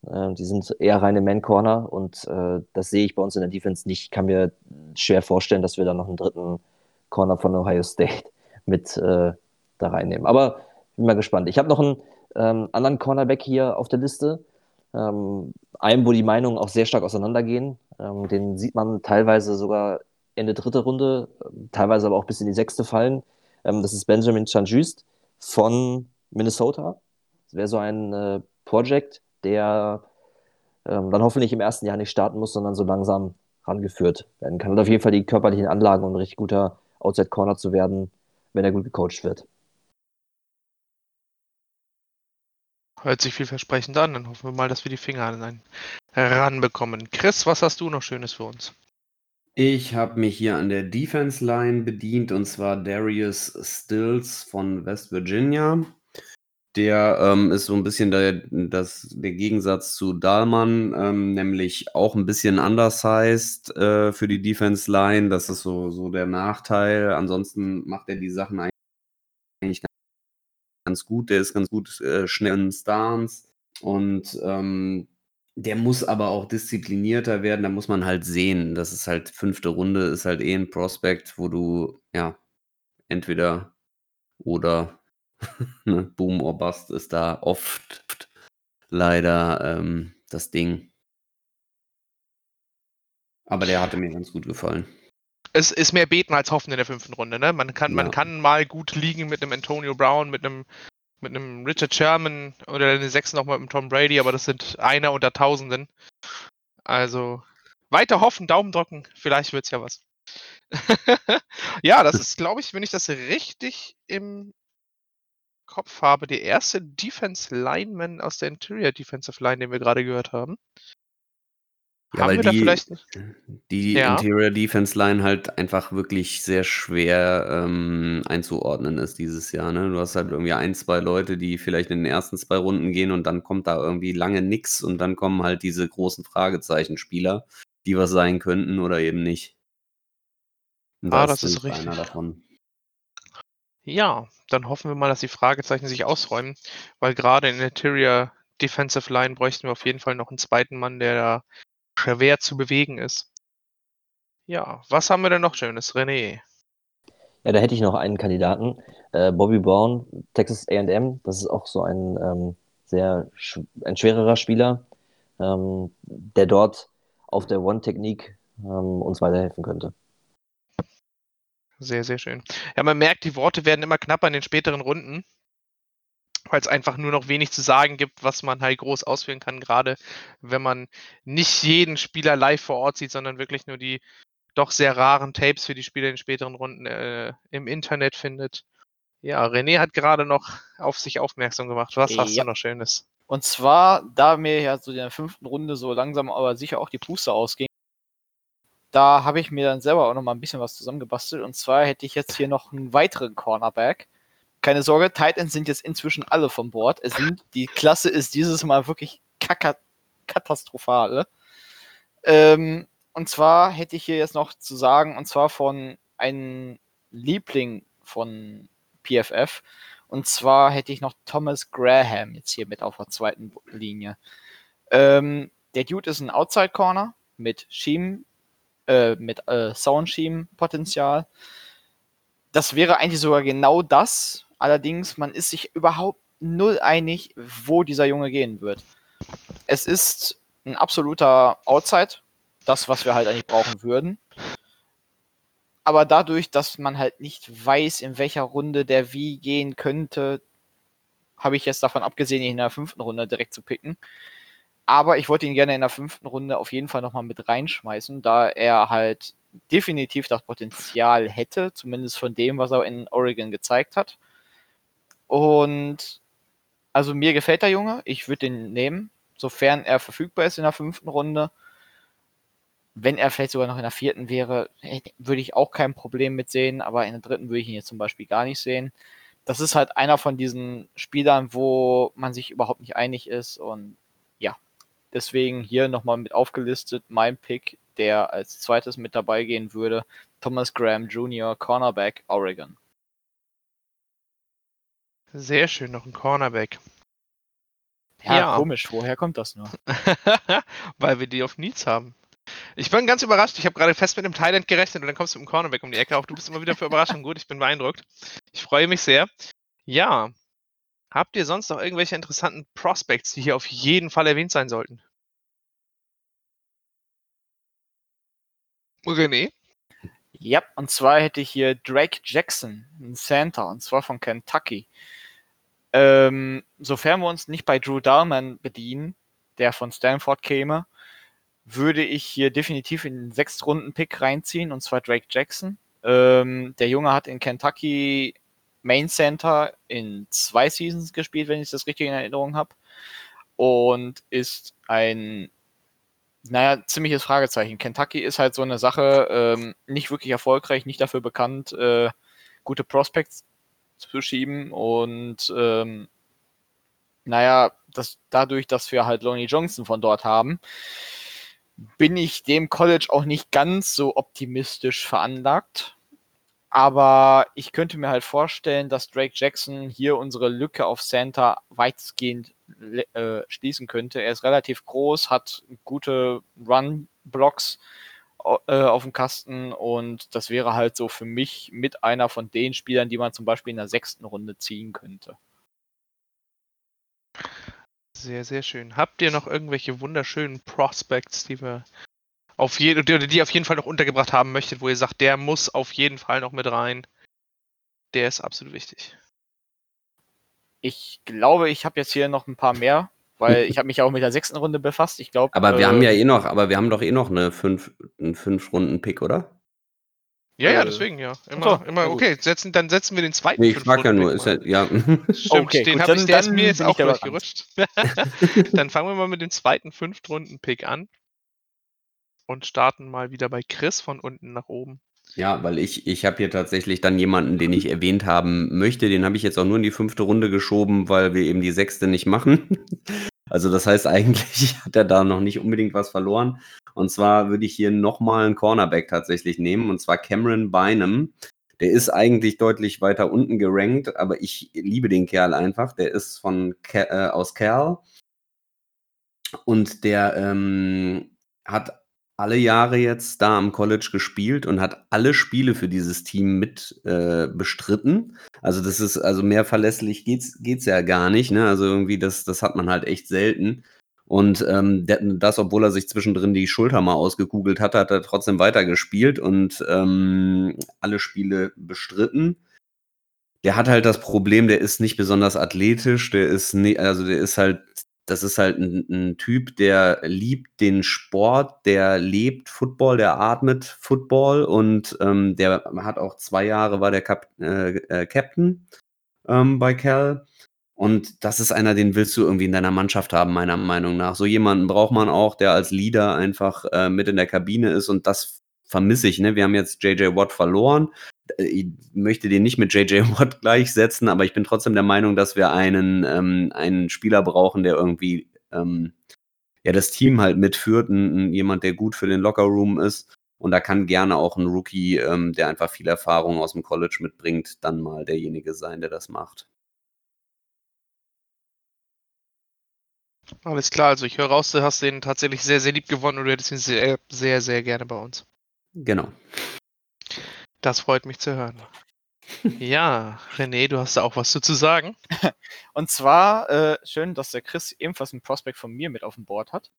Äh, die sind eher reine Man-Corner und äh, das sehe ich bei uns in der Defense nicht. Ich kann mir schwer vorstellen, dass wir da noch einen dritten Corner von Ohio State mit äh, da reinnehmen. Aber bin mal gespannt. Ich habe noch einen ähm, anderen Cornerback hier auf der Liste. Ähm, einem, wo die Meinungen auch sehr stark auseinandergehen. Ähm, den sieht man teilweise sogar Ende dritte Runde, teilweise aber auch bis in die sechste fallen. Ähm, das ist Benjamin Chanjust von Minnesota. Das wäre so ein äh, Project, der ähm, dann hoffentlich im ersten Jahr nicht starten muss, sondern so langsam rangeführt werden kann. Und auf jeden Fall die körperlichen Anlagen, um ein richtig guter Outside Corner zu werden, wenn er gut gecoacht wird. Hört sich vielversprechend an. Dann hoffen wir mal, dass wir die Finger an ranbekommen. Chris, was hast du noch Schönes für uns? Ich habe mich hier an der Defense Line bedient und zwar Darius Stills von West Virginia. Der ähm, ist so ein bisschen der, das, der Gegensatz zu Dahlmann, ähm, nämlich auch ein bisschen undersized äh, für die Defense Line. Das ist so, so der Nachteil. Ansonsten macht er die Sachen eigentlich ganz gut. Der ist ganz gut äh, schnell in Stance und ähm, der muss aber auch disziplinierter werden. Da muss man halt sehen. Das ist halt fünfte Runde, ist halt eh ein Prospekt, wo du ja entweder oder ne, Boom or Bust ist da oft leider ähm, das Ding. Aber der hatte mir ganz gut gefallen. Es ist mehr beten als hoffen in der fünften Runde. Ne? Man, kann, ja. man kann mal gut liegen mit einem Antonio Brown, mit einem, mit einem Richard Sherman oder in den sechs nochmal mit einem Tom Brady, aber das sind einer unter Tausenden. Also weiter hoffen, Daumen drücken, vielleicht wird es ja was. ja, das ist, glaube ich, wenn ich das richtig im Kopf habe, der erste Defense Lineman aus der Interior Defensive Line, den wir gerade gehört haben. Ja, haben weil die, vielleicht... die ja. Interior Defense Line halt einfach wirklich sehr schwer ähm, einzuordnen ist dieses Jahr. Ne? Du hast halt irgendwie ein, zwei Leute, die vielleicht in den ersten zwei Runden gehen und dann kommt da irgendwie lange nix und dann kommen halt diese großen Fragezeichen-Spieler, die was sein könnten oder eben nicht. Und ah, das ist richtig. Einer davon. Ja, dann hoffen wir mal, dass die Fragezeichen sich ausräumen, weil gerade in der Interior Defensive Line bräuchten wir auf jeden Fall noch einen zweiten Mann, der da schwer zu bewegen ist. Ja, was haben wir denn noch Schönes, René? Ja, da hätte ich noch einen Kandidaten, äh, Bobby Brown, Texas A&M. Das ist auch so ein ähm, sehr sch ein schwererer Spieler, ähm, der dort auf der One-Technik ähm, uns weiterhelfen könnte. Sehr, sehr schön. Ja, man merkt, die Worte werden immer knapper in den späteren Runden, weil es einfach nur noch wenig zu sagen gibt, was man halt groß ausführen kann, gerade wenn man nicht jeden Spieler live vor Ort sieht, sondern wirklich nur die doch sehr raren Tapes für die Spieler in späteren Runden äh, im Internet findet. Ja, René hat gerade noch auf sich aufmerksam gemacht. Was ja. hast du noch Schönes? Und zwar, da mir ja so in der fünften Runde so langsam aber sicher auch die Puste ausging, da habe ich mir dann selber auch noch mal ein bisschen was zusammengebastelt. Und zwar hätte ich jetzt hier noch einen weiteren Cornerback. Keine Sorge, Titans sind jetzt inzwischen alle von Bord. Es sind, die Klasse ist dieses Mal wirklich katastrophal. Ähm, und zwar hätte ich hier jetzt noch zu sagen, und zwar von einem Liebling von PFF. Und zwar hätte ich noch Thomas Graham jetzt hier mit auf der zweiten Linie. Ähm, der Dude ist ein Outside Corner mit Schiemen, äh, mit äh, Soundscheme-Potenzial. Das wäre eigentlich sogar genau das. Allerdings, man ist sich überhaupt null einig, wo dieser Junge gehen wird. Es ist ein absoluter Outside, das, was wir halt eigentlich brauchen würden. Aber dadurch, dass man halt nicht weiß, in welcher Runde der wie gehen könnte, habe ich jetzt davon abgesehen, ihn in der fünften Runde direkt zu picken. Aber ich wollte ihn gerne in der fünften Runde auf jeden Fall nochmal mit reinschmeißen, da er halt definitiv das Potenzial hätte, zumindest von dem, was er in Oregon gezeigt hat. Und Also mir gefällt der Junge. Ich würde den nehmen, sofern er verfügbar ist in der fünften Runde. Wenn er vielleicht sogar noch in der vierten wäre, würde ich auch kein Problem mit sehen, aber in der dritten würde ich ihn jetzt zum Beispiel gar nicht sehen. Das ist halt einer von diesen Spielern, wo man sich überhaupt nicht einig ist und ja, deswegen hier nochmal mit aufgelistet mein Pick, der als zweites mit dabei gehen würde, Thomas Graham Jr., Cornerback, Oregon. Sehr schön, noch ein Cornerback. Ja, ja. komisch, woher kommt das nur? Weil wir die auf Needs haben. Ich bin ganz überrascht. Ich habe gerade fest mit einem Thailand gerechnet und dann kommst du mit dem Cornerback um die Ecke. Auch du bist immer wieder für Überraschung gut. Ich bin beeindruckt. Ich freue mich sehr. Ja. Habt ihr sonst noch irgendwelche interessanten Prospects, die hier auf jeden Fall erwähnt sein sollten? René? Ja, und zwar hätte ich hier Drake Jackson, ein Center, und zwar von Kentucky. Ähm, sofern wir uns nicht bei Drew Dahlman bedienen, der von Stanford käme, würde ich hier definitiv in den Sechstrunden-Pick reinziehen, und zwar Drake Jackson. Ähm, der Junge hat in Kentucky Main Center in zwei Seasons gespielt, wenn ich das richtig in Erinnerung habe. Und ist ein naja, ziemliches Fragezeichen. Kentucky ist halt so eine Sache, ähm, nicht wirklich erfolgreich, nicht dafür bekannt, äh, gute Prospects zu schieben und ähm, naja, das, dadurch, dass wir halt Lonnie Johnson von dort haben, bin ich dem College auch nicht ganz so optimistisch veranlagt. Aber ich könnte mir halt vorstellen, dass Drake Jackson hier unsere Lücke auf Center weitestgehend äh, schließen könnte. Er ist relativ groß, hat gute Run-Blocks äh, auf dem Kasten und das wäre halt so für mich mit einer von den Spielern, die man zum Beispiel in der sechsten Runde ziehen könnte. Sehr, sehr schön. Habt ihr noch irgendwelche wunderschönen Prospects, die wir auf jeden, die, die auf jeden Fall noch untergebracht haben möchtet, wo ihr sagt, der muss auf jeden Fall noch mit rein? Der ist absolut wichtig. Ich glaube, ich habe jetzt hier noch ein paar mehr, weil ich habe mich ja auch mit der sechsten Runde befasst. Ich glaube. Aber wir äh, haben ja eh noch, aber wir haben doch eh noch eine fünf, einen fünf Runden Pick, oder? Ja, ja, deswegen ja. Immer, so, immer okay. Setzen, dann setzen wir den zweiten. Nee, ich frage ja nur, ist ja, ja. Stimmt, okay, den habe ich, der ist mir jetzt auch durchgerutscht. dann fangen wir mal mit dem zweiten Fünftrunden-Pick an und starten mal wieder bei Chris von unten nach oben. Ja, weil ich ich habe hier tatsächlich dann jemanden, den ich erwähnt haben möchte. Den habe ich jetzt auch nur in die fünfte Runde geschoben, weil wir eben die sechste nicht machen. Also, das heißt, eigentlich hat er da noch nicht unbedingt was verloren. Und zwar würde ich hier nochmal einen Cornerback tatsächlich nehmen, und zwar Cameron Bynum. Der ist eigentlich deutlich weiter unten gerankt, aber ich liebe den Kerl einfach. Der ist von äh, aus Cal und der, ähm, hat alle Jahre jetzt da am College gespielt und hat alle Spiele für dieses Team mit äh, bestritten. Also das ist, also mehr verlässlich geht's, geht's ja gar nicht, ne? Also irgendwie, das, das hat man halt echt selten. Und ähm, das, obwohl er sich zwischendrin die Schulter mal ausgekugelt hat, hat er trotzdem weitergespielt und ähm, alle Spiele bestritten. Der hat halt das Problem, der ist nicht besonders athletisch, der ist nicht, also der ist halt das ist halt ein, ein, Typ, der liebt den Sport, der lebt Football, der atmet Football und ähm, der hat auch zwei Jahre war der Kap äh, äh, Captain ähm, bei Cal. Und das ist einer, den willst du irgendwie in deiner Mannschaft haben, meiner Meinung nach. So jemanden braucht man auch, der als Leader einfach äh, mit in der Kabine ist und das vermisse ich. Ne? Wir haben jetzt JJ Watt verloren. Ich möchte den nicht mit JJ Watt gleichsetzen, aber ich bin trotzdem der Meinung, dass wir einen, ähm, einen Spieler brauchen, der irgendwie ähm, ja das Team halt mitführt, ein, jemand, der gut für den Lockerroom ist. Und da kann gerne auch ein Rookie, ähm, der einfach viel Erfahrung aus dem College mitbringt, dann mal derjenige sein, der das macht. Alles klar, also ich höre raus, du hast den tatsächlich sehr, sehr lieb gewonnen und du hättest ihn sehr, sehr, sehr gerne bei uns. Genau. Das freut mich zu hören. Ja, René, du hast da auch was zu sagen. Und zwar, äh, schön, dass der Chris ebenfalls einen Prospect von mir mit auf dem Board hat.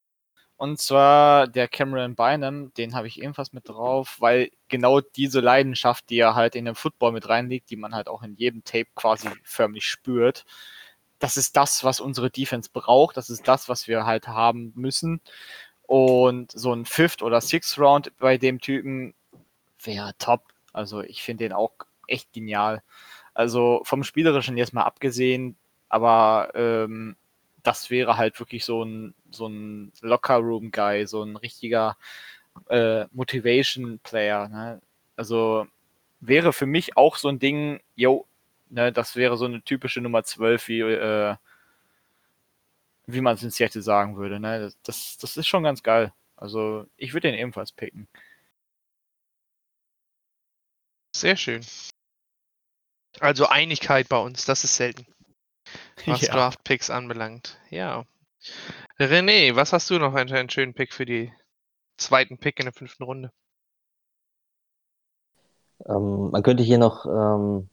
Und zwar der Cameron Bynum, den habe ich ebenfalls mit drauf, weil genau diese Leidenschaft, die er halt in den Football mit reinlegt, die man halt auch in jedem Tape quasi förmlich spürt, das ist das, was unsere Defense braucht, das ist das, was wir halt haben müssen. Und so ein Fifth oder Sixth Round bei dem Typen wäre top. Also ich finde den auch echt genial. Also vom Spielerischen jetzt mal abgesehen, Aber ähm, das wäre halt wirklich so ein, so ein Locker-Room-Guy, so ein richtiger äh, Motivation-Player. Ne? Also wäre für mich auch so ein Ding, yo, ne, das wäre so eine typische Nummer 12, wie, äh, wie man es in Seattle sagen würde. Ne? Das, das ist schon ganz geil. Also ich würde den ebenfalls picken. Sehr schön. Also Einigkeit bei uns, das ist selten. Was Ja. Draft-Picks anbelangt. Ja. René, was hast du noch einen, einen schönen Pick für die zweiten Pick in der fünften Runde? Ähm, man könnte hier noch ähm,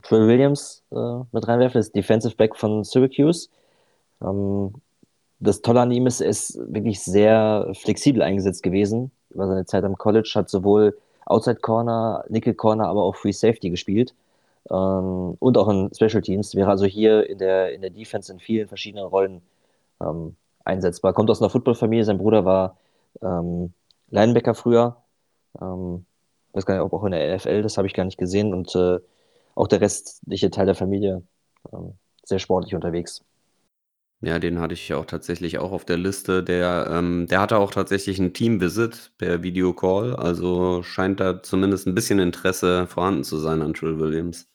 Trill Williams äh, mit reinwerfen, das ist Defensive Back von Syracuse. Ähm, das Tolle an ihm ist, er ist wirklich sehr flexibel eingesetzt gewesen über seine Zeit am College, hat sowohl Outside Corner, Nickel Corner, aber auch Free Safety gespielt ähm, und auch in Special Teams. Wäre also hier in der, in der Defense in vielen verschiedenen Rollen ähm, einsetzbar. Kommt aus einer Footballfamilie, sein Bruder war ähm, Linebacker früher. Ähm, weiß gar nicht, ob auch in der NFL, das habe ich gar nicht gesehen. Und äh, auch der restliche Teil der Familie ähm, sehr sportlich unterwegs. Ja, den hatte ich auch tatsächlich auch auf der Liste. Der, ähm, der hatte auch tatsächlich ein Team-Visit per Videocall. Also scheint da zumindest ein bisschen Interesse vorhanden zu sein an Trill Williams.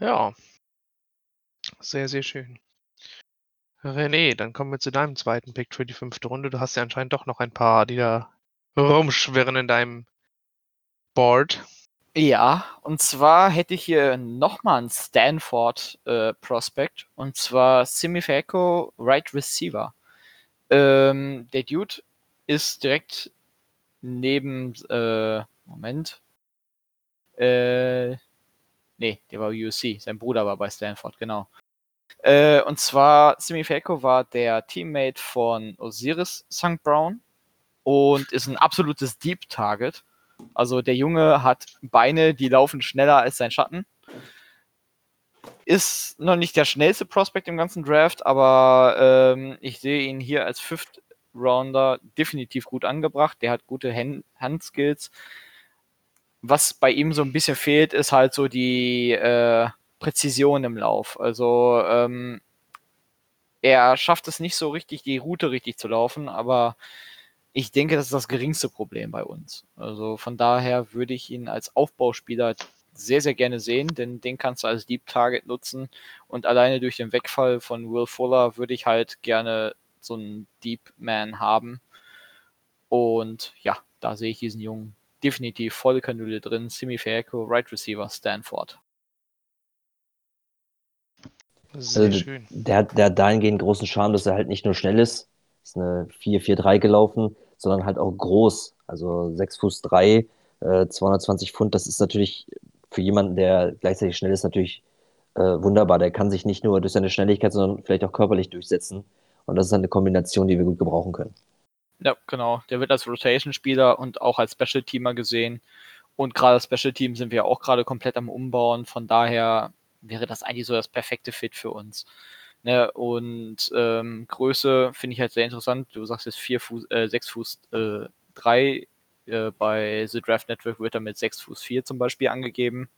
Ja. Sehr, sehr schön. René, dann kommen wir zu deinem zweiten Pick für die fünfte Runde. Du hast ja anscheinend doch noch ein paar, die da rumschwirren in deinem Board. Ja, und zwar hätte ich hier nochmal einen Stanford-Prospect, und zwar Simifeco Right Receiver. Ähm, der Dude ist direkt neben, äh, Moment. Äh, nee, der war UC, sein Bruder war bei Stanford, genau. Äh, und zwar, Simifeco war der Teammate von Osiris St. Brown und ist ein absolutes Deep Target. Also der Junge hat Beine, die laufen schneller als sein Schatten. Ist noch nicht der schnellste Prospect im ganzen Draft, aber ähm, ich sehe ihn hier als Fifth Rounder definitiv gut angebracht. Der hat gute Hand Handskills. Was bei ihm so ein bisschen fehlt, ist halt so die äh, Präzision im Lauf. Also ähm, er schafft es nicht so richtig, die Route richtig zu laufen, aber ich denke, das ist das geringste Problem bei uns. Also von daher würde ich ihn als Aufbauspieler sehr, sehr gerne sehen, denn den kannst du als Deep Target nutzen. Und alleine durch den Wegfall von Will Fuller würde ich halt gerne so einen Deep Man haben. Und ja, da sehe ich diesen Jungen definitiv volle Kanüle drin. Simi Ferco, Right Receiver, Stanford. Sehr Also, schön. der, hat, der hat dahingehend großen Charme, dass er halt nicht nur schnell ist, ist eine 4-4-3 gelaufen, sondern halt auch groß. Also 6 Fuß 3, äh, 220 Pfund, das ist natürlich für jemanden, der gleichzeitig schnell ist, natürlich äh, wunderbar. Der kann sich nicht nur durch seine Schnelligkeit, sondern vielleicht auch körperlich durchsetzen. Und das ist eine Kombination, die wir gut gebrauchen können. Ja, genau. Der wird als Rotation-Spieler und auch als Special-Teamer gesehen. Und gerade das Special-Team sind wir auch gerade komplett am Umbauen. Von daher wäre das eigentlich so das perfekte Fit für uns. Ne, und ähm, Größe finde ich halt sehr interessant. Du sagst jetzt 4 Fuß, äh, 6 Fuß äh, 3. Äh, bei The Draft Network wird er mit 6 Fuß 4 zum Beispiel angegeben.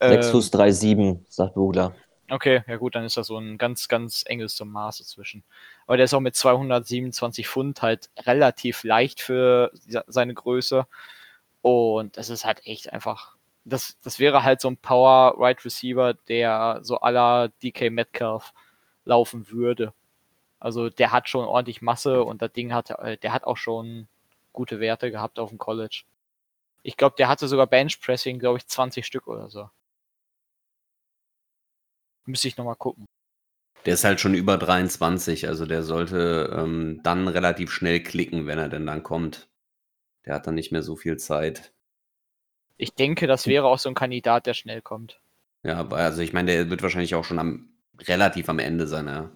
6 Ähm, Fuß 3, 7, sagt Bugler. Okay, ja gut, dann ist das so ein ganz, ganz enges zum Maß dazwischen. Aber der ist auch mit 227 Pfund halt relativ leicht für seine Größe. Und das ist halt echt einfach. Das, das wäre halt so ein Power Right Receiver, der so aller DK Metcalf laufen würde. Also der hat schon ordentlich Masse und das Ding hat, äh, der hat auch schon gute Werte gehabt auf dem College. Ich glaube, der hatte sogar Bench Pressing, glaube ich, 20 Stück oder so. Müsste ich nochmal gucken. Der ist halt schon über 23, also der sollte ähm, dann relativ schnell klicken, wenn er denn dann kommt. Der hat dann nicht mehr so viel Zeit. Ich denke, das wäre auch so ein Kandidat, der schnell kommt. Ja, also ich meine, der wird wahrscheinlich auch schon am relativ am Ende seiner,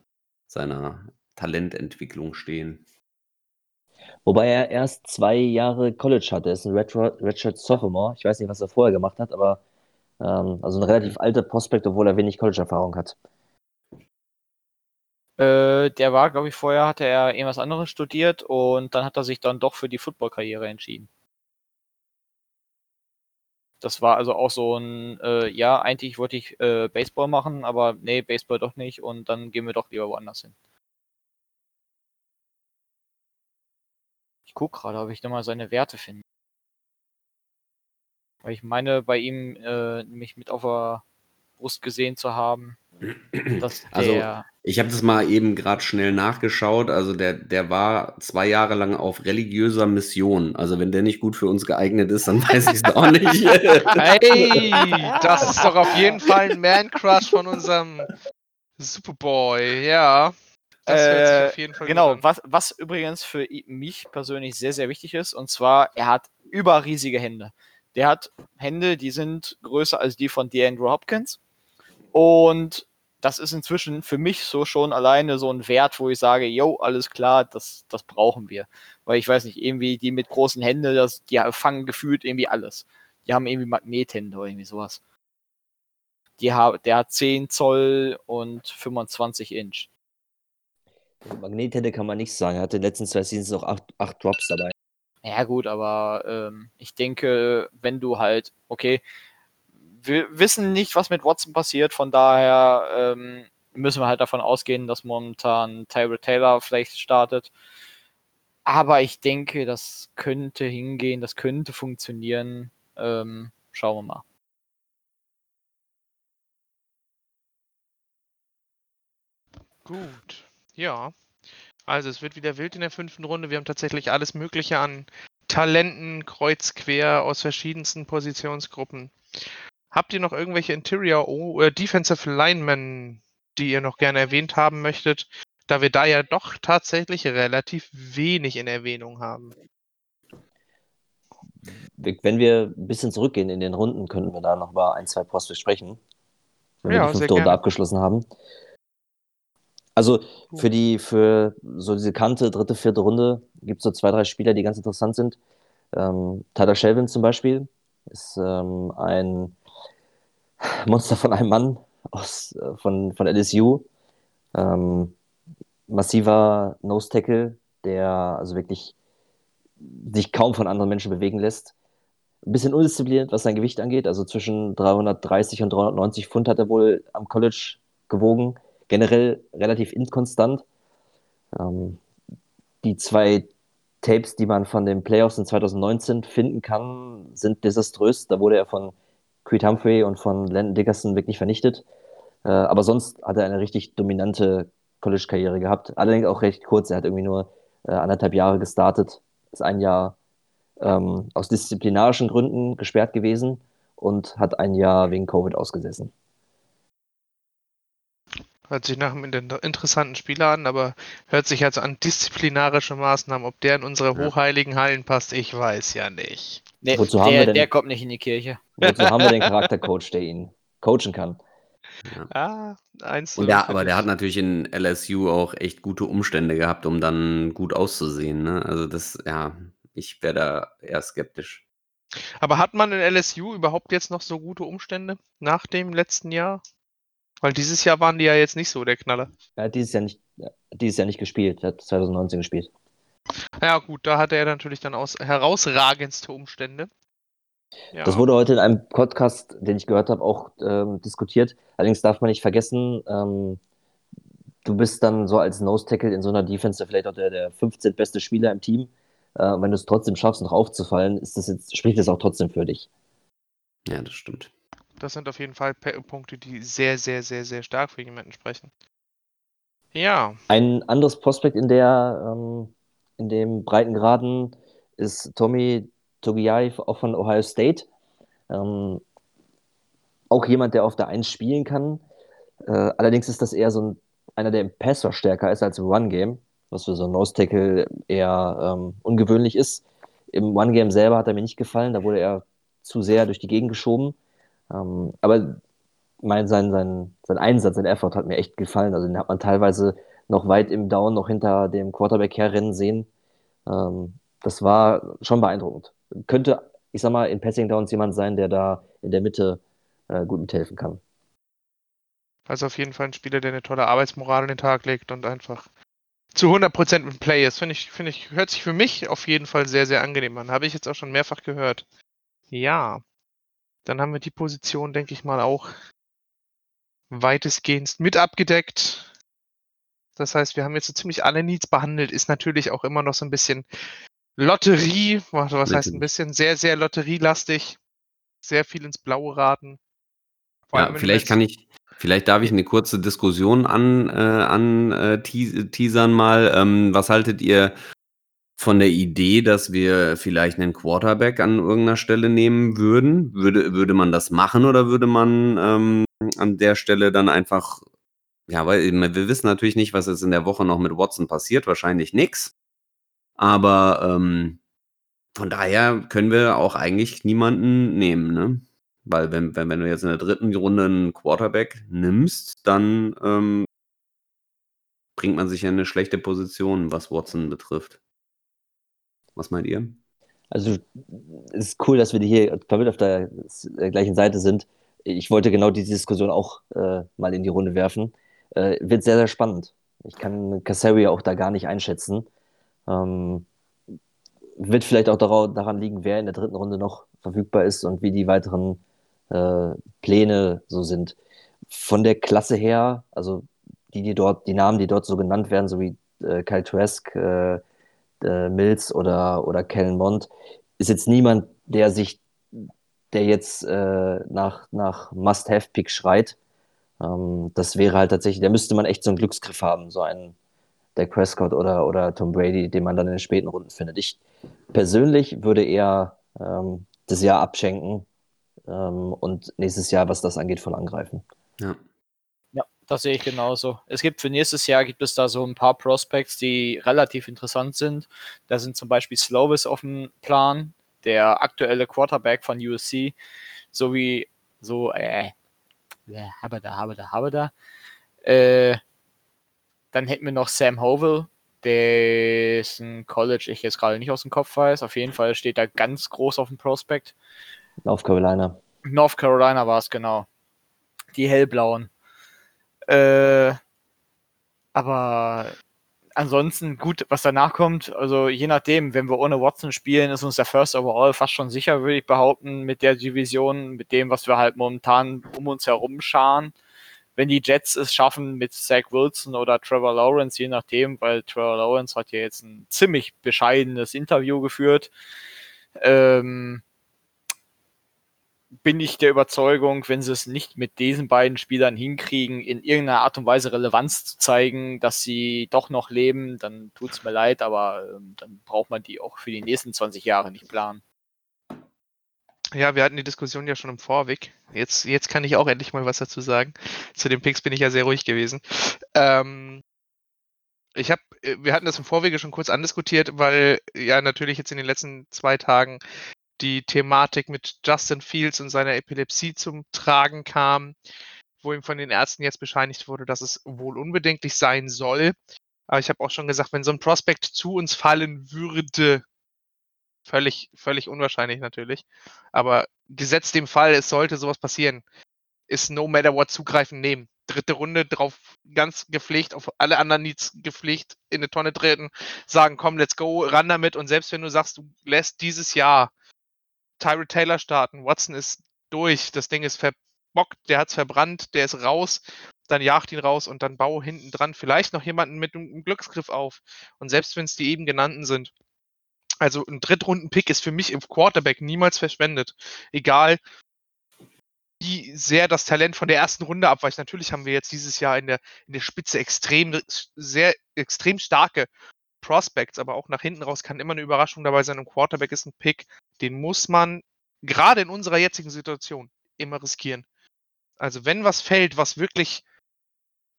seiner Talententwicklung stehen. Wobei er erst zwei Jahre College hatte. Er ist ein Redshirt, Redshirt Sophomore. Ich weiß nicht, was er vorher gemacht hat, aber ähm, also ein relativ alter Prospekt, obwohl er wenig College-Erfahrung hat. Äh, der war, glaube ich, vorher hatte er irgendwas anderes studiert und dann hat er sich dann doch für die Football-Karriere entschieden. Das war also auch so ein, äh, ja, eigentlich wollte ich äh, Baseball machen, aber nee, Baseball doch nicht und dann gehen wir doch lieber woanders hin. Ich gucke gerade, ob ich da mal seine Werte finde. Weil ich meine, bei ihm äh, mich mit auf der Brust gesehen zu haben, Also, der. ich habe das mal eben gerade schnell nachgeschaut. Also der, der war zwei Jahre lang auf religiöser Mission. Also wenn der nicht gut für uns geeignet ist, dann weiß ich es auch nicht. Hey, das ist doch auf jeden Fall ein Man-Crush von unserem Superboy, ja. Das hört sich Äh, auf jeden Fall genau, was, was übrigens für mich persönlich sehr, sehr wichtig ist, und zwar, er hat überriesige Hände. Der hat Hände, die sind größer als die von DeAndre Hopkins. Und das ist inzwischen für mich so schon alleine so ein Wert, wo ich sage, yo, alles klar, das, das brauchen wir. Weil ich weiß nicht, irgendwie die mit großen Händen, das, die fangen gefühlt irgendwie alles. Die haben irgendwie Magnethände oder irgendwie sowas. Die ha der hat 10 Zoll und 25 Inch. Magnethände kann man nicht sagen. Er hatte in den letzten zwei Seasons acht, acht Drops dabei. Ja, gut, aber ähm, ich denke, wenn du halt, okay, wir wissen nicht, was mit Watson passiert, von daher ähm, müssen wir halt davon ausgehen, dass momentan Tyrell Taylor vielleicht startet. Aber ich denke, das könnte hingehen, das könnte funktionieren. Ähm, schauen wir mal. Gut, ja. Also es wird wieder wild in der fünften Runde. Wir haben tatsächlich alles Mögliche an Talenten kreuz quer aus verschiedensten Positionsgruppen. Habt ihr noch irgendwelche Interior oder Defensive Linemen, die ihr noch gerne erwähnt haben möchtet, da wir da ja doch tatsächlich relativ wenig in Erwähnung haben? Wenn wir ein bisschen zurückgehen in den Runden, könnten wir da noch über ein, zwei Posts sprechen. Wenn Ja, wir die fünfte Runde abgeschlossen haben. Also für die, für so diese Kante, dritte, vierte Runde gibt es so zwei, drei Spieler, die ganz interessant sind. Ähm, Tyler Shelvin zum Beispiel ist ähm, ein Monster von einem Mann aus, äh, von, von LSU. Ähm, massiver Nose Tackle, der also wirklich sich kaum von anderen Menschen bewegen lässt. Ein bisschen undiszipliniert, was sein Gewicht angeht. Also zwischen 330 und 390 Pfund hat er wohl am College gewogen. Generell relativ inkonstant. Ähm, die zwei Tapes, die man von den Playoffs in 2019 finden kann, sind desaströs. Da wurde er von Creed Humphrey und von Landon Dickerson wirklich vernichtet. Äh, aber sonst hat er eine richtig dominante College-Karriere gehabt. Allerdings auch recht kurz. Er hat irgendwie nur äh, anderthalb Jahre gestartet, ist ein Jahr ähm, aus disziplinarischen Gründen gesperrt gewesen und hat ein Jahr wegen Covid ausgesessen. Hört sich nach einem inter- interessanten Spieler an, aber hört sich also an disziplinarische Maßnahmen. Ob der in unsere Ja. hochheiligen Hallen passt, ich weiß ja nicht. Nee, Wozu haben wir der, denn- der kommt nicht in die Kirche. Wozu haben wir den Charaktercoach, der ihn coachen kann? Ah, eins Und der, aber der hat natürlich in LSU auch echt gute Umstände gehabt, um dann gut auszusehen. Ne? Also das, ja, ich wäre da eher skeptisch. Aber hat man in LSU überhaupt jetzt noch so gute Umstände nach dem letzten Jahr? Weil dieses Jahr waren die ja jetzt nicht so der Knaller. Er hat dieses Jahr nicht, dieses Jahr nicht gespielt, er hat 2019 gespielt. Ja gut, da hatte er natürlich dann aus herausragendste Umstände. Ja. Das wurde heute in einem Podcast, den ich gehört habe, auch ähm, diskutiert. Allerdings darf man nicht vergessen, ähm, du bist dann so als Nose Tackle in so einer Defense vielleicht auch der, der 15. beste Spieler im Team. Äh, wenn du es trotzdem schaffst, noch aufzufallen, ist das jetzt, spricht das auch trotzdem für dich. Ja, das stimmt. Das sind auf jeden Fall Punkte, die sehr, sehr, sehr, sehr stark für jemanden sprechen. Ja, Ein anderes Prospekt in der ähm, in dem Breitengraden ist Tommy Togiai, auch von Ohio State. Ähm, auch jemand, der auf der 1 spielen kann. Äh, allerdings ist das eher so ein, einer, der im Passer stärker ist als im Run-Game, was für so einen Nose-Tackle eher ähm, ungewöhnlich ist. Im One-Game selber hat er mir nicht gefallen, da wurde er zu sehr durch die Gegend geschoben. Ähm, aber mein, sein, sein, sein Einsatz, sein Effort hat mir echt gefallen. Also den hat man teilweise noch weit im Down noch hinter dem Quarterback herrennen sehen. Ähm, das war schon beeindruckend. Könnte, ich sag mal, in Passing Downs jemand sein, der da in der Mitte äh, gut mithelfen kann. also auf jeden Fall ein Spieler, der eine tolle Arbeitsmoral an den Tag legt und einfach zu 100% mit Play ist. Finde ich, finde ich, hört sich für mich auf jeden Fall sehr, sehr angenehm an. Habe ich jetzt auch schon mehrfach gehört. Ja. Dann haben wir die Position, denke ich mal, auch weitestgehend mit abgedeckt. Das heißt, wir haben jetzt so ziemlich alle Needs behandelt. Ist natürlich auch immer noch so ein bisschen Lotterie. Was heißt ein bisschen? Sehr, sehr lotterielastig. Sehr viel ins Blaue raten. Vor ja, vielleicht kann ich, vielleicht darf ich eine kurze Diskussion an, äh, an äh, teasern mal. Ähm, was haltet ihr von der Idee, dass wir vielleicht einen Quarterback an irgendeiner Stelle nehmen würden? Würde, würde man das machen oder würde man ähm, an der Stelle dann einfach, ja, weil wir wissen natürlich nicht, was jetzt in der Woche noch mit Watson passiert, wahrscheinlich nichts. Aber ähm, von daher können wir auch eigentlich niemanden nehmen, ne? Weil wenn, wenn, wenn du jetzt in der dritten Runde einen Quarterback nimmst, dann ähm, bringt man sich in eine schlechte Position, was Watson betrifft. Was meint ihr? Also es ist cool, dass wir hier komplett auf der äh, gleichen Seite sind. Ich wollte genau diese Diskussion auch äh, mal in die Runde werfen. Äh, wird sehr, sehr spannend. Ich kann Kassari auch da gar nicht einschätzen. Ähm, wird vielleicht auch daran liegen, wer in der dritten Runde noch verfügbar ist und wie die weiteren äh, Pläne so sind. Von der Klasse her, also die, die dort, die Namen, die dort so genannt werden, so wie äh, Kyle Trask, äh, äh, Mills oder, oder Kellen Mond, ist jetzt niemand, der sich, der jetzt äh, nach, nach Must-Have-Pick schreit. Ähm, das wäre halt tatsächlich, da müsste man echt so einen Glücksgriff haben, so einen der Prescott oder, oder Tom Brady, den man dann in den späten Runden findet. Ich persönlich würde eher ähm, das Jahr abschenken ähm, und nächstes Jahr, was das angeht, voll angreifen. Ja. Das sehe ich genauso. Es gibt für nächstes Jahr gibt es da so ein paar Prospects, die relativ interessant sind. Da sind zum Beispiel Slovis auf dem Plan, der aktuelle Quarterback von USC, sowie so, äh, habe da, habe da, habe da. Äh, dann hätten wir noch Sam Hovell, dessen College ich jetzt gerade nicht aus dem Kopf weiß. Auf jeden Fall steht da ganz groß auf dem Prospekt. North Carolina. North Carolina war es, genau. Die hellblauen. Äh, aber ansonsten gut, was danach kommt, also je nachdem, wenn wir ohne Watson spielen, ist uns der First Overall fast schon sicher, würde ich behaupten, mit der Division, mit dem, was wir halt momentan um uns herum scharen. Wenn die Jets es schaffen mit Zach Wilson oder Trevor Lawrence, je nachdem, weil Trevor Lawrence hat ja jetzt ein ziemlich bescheidenes Interview geführt, ähm, bin ich der Überzeugung, wenn sie es nicht mit diesen beiden Spielern hinkriegen, in irgendeiner Art und Weise Relevanz zu zeigen, dass sie doch noch leben, dann tut es mir leid, aber ähm, dann braucht man die auch für die nächsten 20 Jahre nicht planen. Ja, wir hatten die Diskussion ja schon im Vorweg. Jetzt, jetzt kann ich auch endlich mal was dazu sagen. Zu den Picks bin ich ja sehr ruhig gewesen. Ähm, ich habe, äh, wir hatten das im Vorwege schon kurz andiskutiert, weil ja natürlich jetzt in den letzten zwei Tagen die Thematik mit Justin Fields und seiner Epilepsie zum Tragen kam, wo ihm von den Ärzten jetzt bescheinigt wurde, dass es wohl unbedenklich sein soll. Aber ich habe auch schon gesagt, wenn so ein Prospekt zu uns fallen würde, Völlig, völlig unwahrscheinlich natürlich. Aber gesetzt dem Fall, es sollte sowas passieren, ist no matter what zugreifen nehmen. Dritte Runde drauf ganz gepflegt, auf alle anderen Needs gepflegt, in eine Tonne treten, sagen, komm, let's go, ran damit. Und selbst wenn du sagst, du lässt dieses Jahr Tyrell Taylor starten, Watson ist durch, das Ding ist verbockt, der hat's verbrannt, der ist raus, dann jagt ihn raus und dann baue hinten dran vielleicht noch jemanden mit einem Glücksgriff auf. Und selbst wenn es die eben genannten sind, also ein Drittrunden-Pick ist für mich im Quarterback niemals verschwendet. Egal, wie sehr das Talent von der ersten Runde abweicht. Natürlich haben wir jetzt dieses Jahr in der, in der Spitze extrem, sehr, extrem starke Prospects, aber auch nach hinten raus kann immer eine Überraschung dabei sein. Und Quarterback ist ein Pick, den muss man gerade in unserer jetzigen Situation immer riskieren. Also wenn was fällt, was wirklich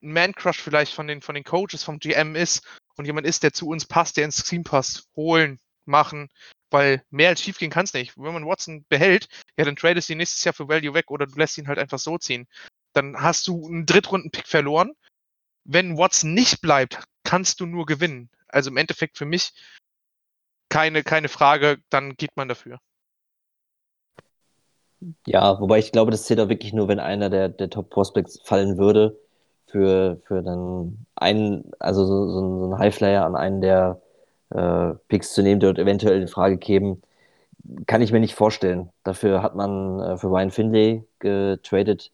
ein Man-Crush vielleicht von den, von den Coaches, vom GM ist und jemand ist, der zu uns passt, der ins Team passt, holen, machen, weil mehr als schief gehen kann es nicht. Wenn man Watson behält, ja, dann tradest du ihn nächstes Jahr für Value weg oder du lässt ihn halt einfach so ziehen. Dann hast du einen Drittrunden-Pick verloren. Wenn Watson nicht bleibt, kannst du nur gewinnen. Also im Endeffekt für mich keine, keine Frage, dann geht man dafür. Ja, wobei ich glaube, das zählt auch wirklich nur, wenn einer der, der Top-Prospects fallen würde, für, für dann einen, also so, so ein Highflyer an einen der äh, Picks zu nehmen, die dort eventuell in Frage kämen. kann ich mir nicht vorstellen. Dafür hat man äh, für Ryan Finlay getradet,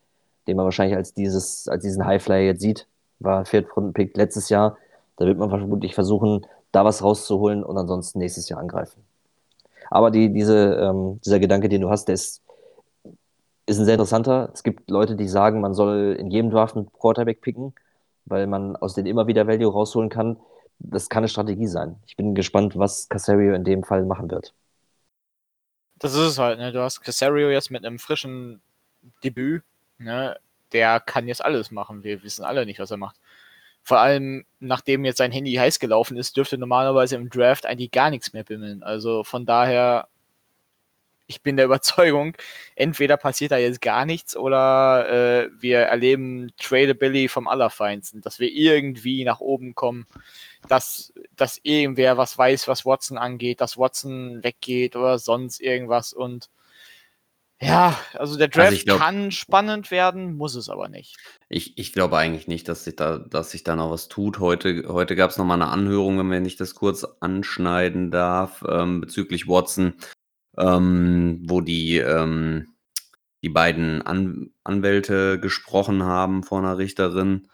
den man wahrscheinlich als, dieses, als diesen Highflyer jetzt sieht. War ein Viertrunden-Pick letztes Jahr. Da wird man vermutlich versuchen, da was rauszuholen und ansonsten nächstes Jahr angreifen. Aber die, diese, ähm, dieser Gedanke, den du hast, der ist, ist ein sehr interessanter. Es gibt Leute, die sagen, man soll in jedem Draft einen Quarterback picken, weil man aus den immer wieder Value rausholen kann. Das kann eine Strategie sein. Ich bin gespannt, was Casario in dem Fall machen wird. Das ist es halt, ne? Du hast Casario jetzt mit einem frischen Debüt, ne? Der kann jetzt alles machen. Wir wissen alle nicht, was er macht. Vor allem, nachdem jetzt sein Handy heiß gelaufen ist, dürfte normalerweise im Draft eigentlich gar nichts mehr bimmeln. Also von daher, ich bin der Überzeugung, entweder passiert da jetzt gar nichts oder äh, wir erleben Tradability vom Allerfeinsten, dass wir irgendwie nach oben kommen, dass, dass irgendwer was weiß, was Watson angeht, dass Watson weggeht oder sonst irgendwas und ja, also der Draft also glaub, kann spannend werden, muss es aber nicht. Ich, ich glaube eigentlich nicht, dass sich da, dass sich da noch was tut. Heute, heute gab es noch mal eine Anhörung, wenn ich das kurz anschneiden darf, ähm, bezüglich Watson, ähm, wo die, ähm, die beiden An Anwälte gesprochen haben vor einer Richterin.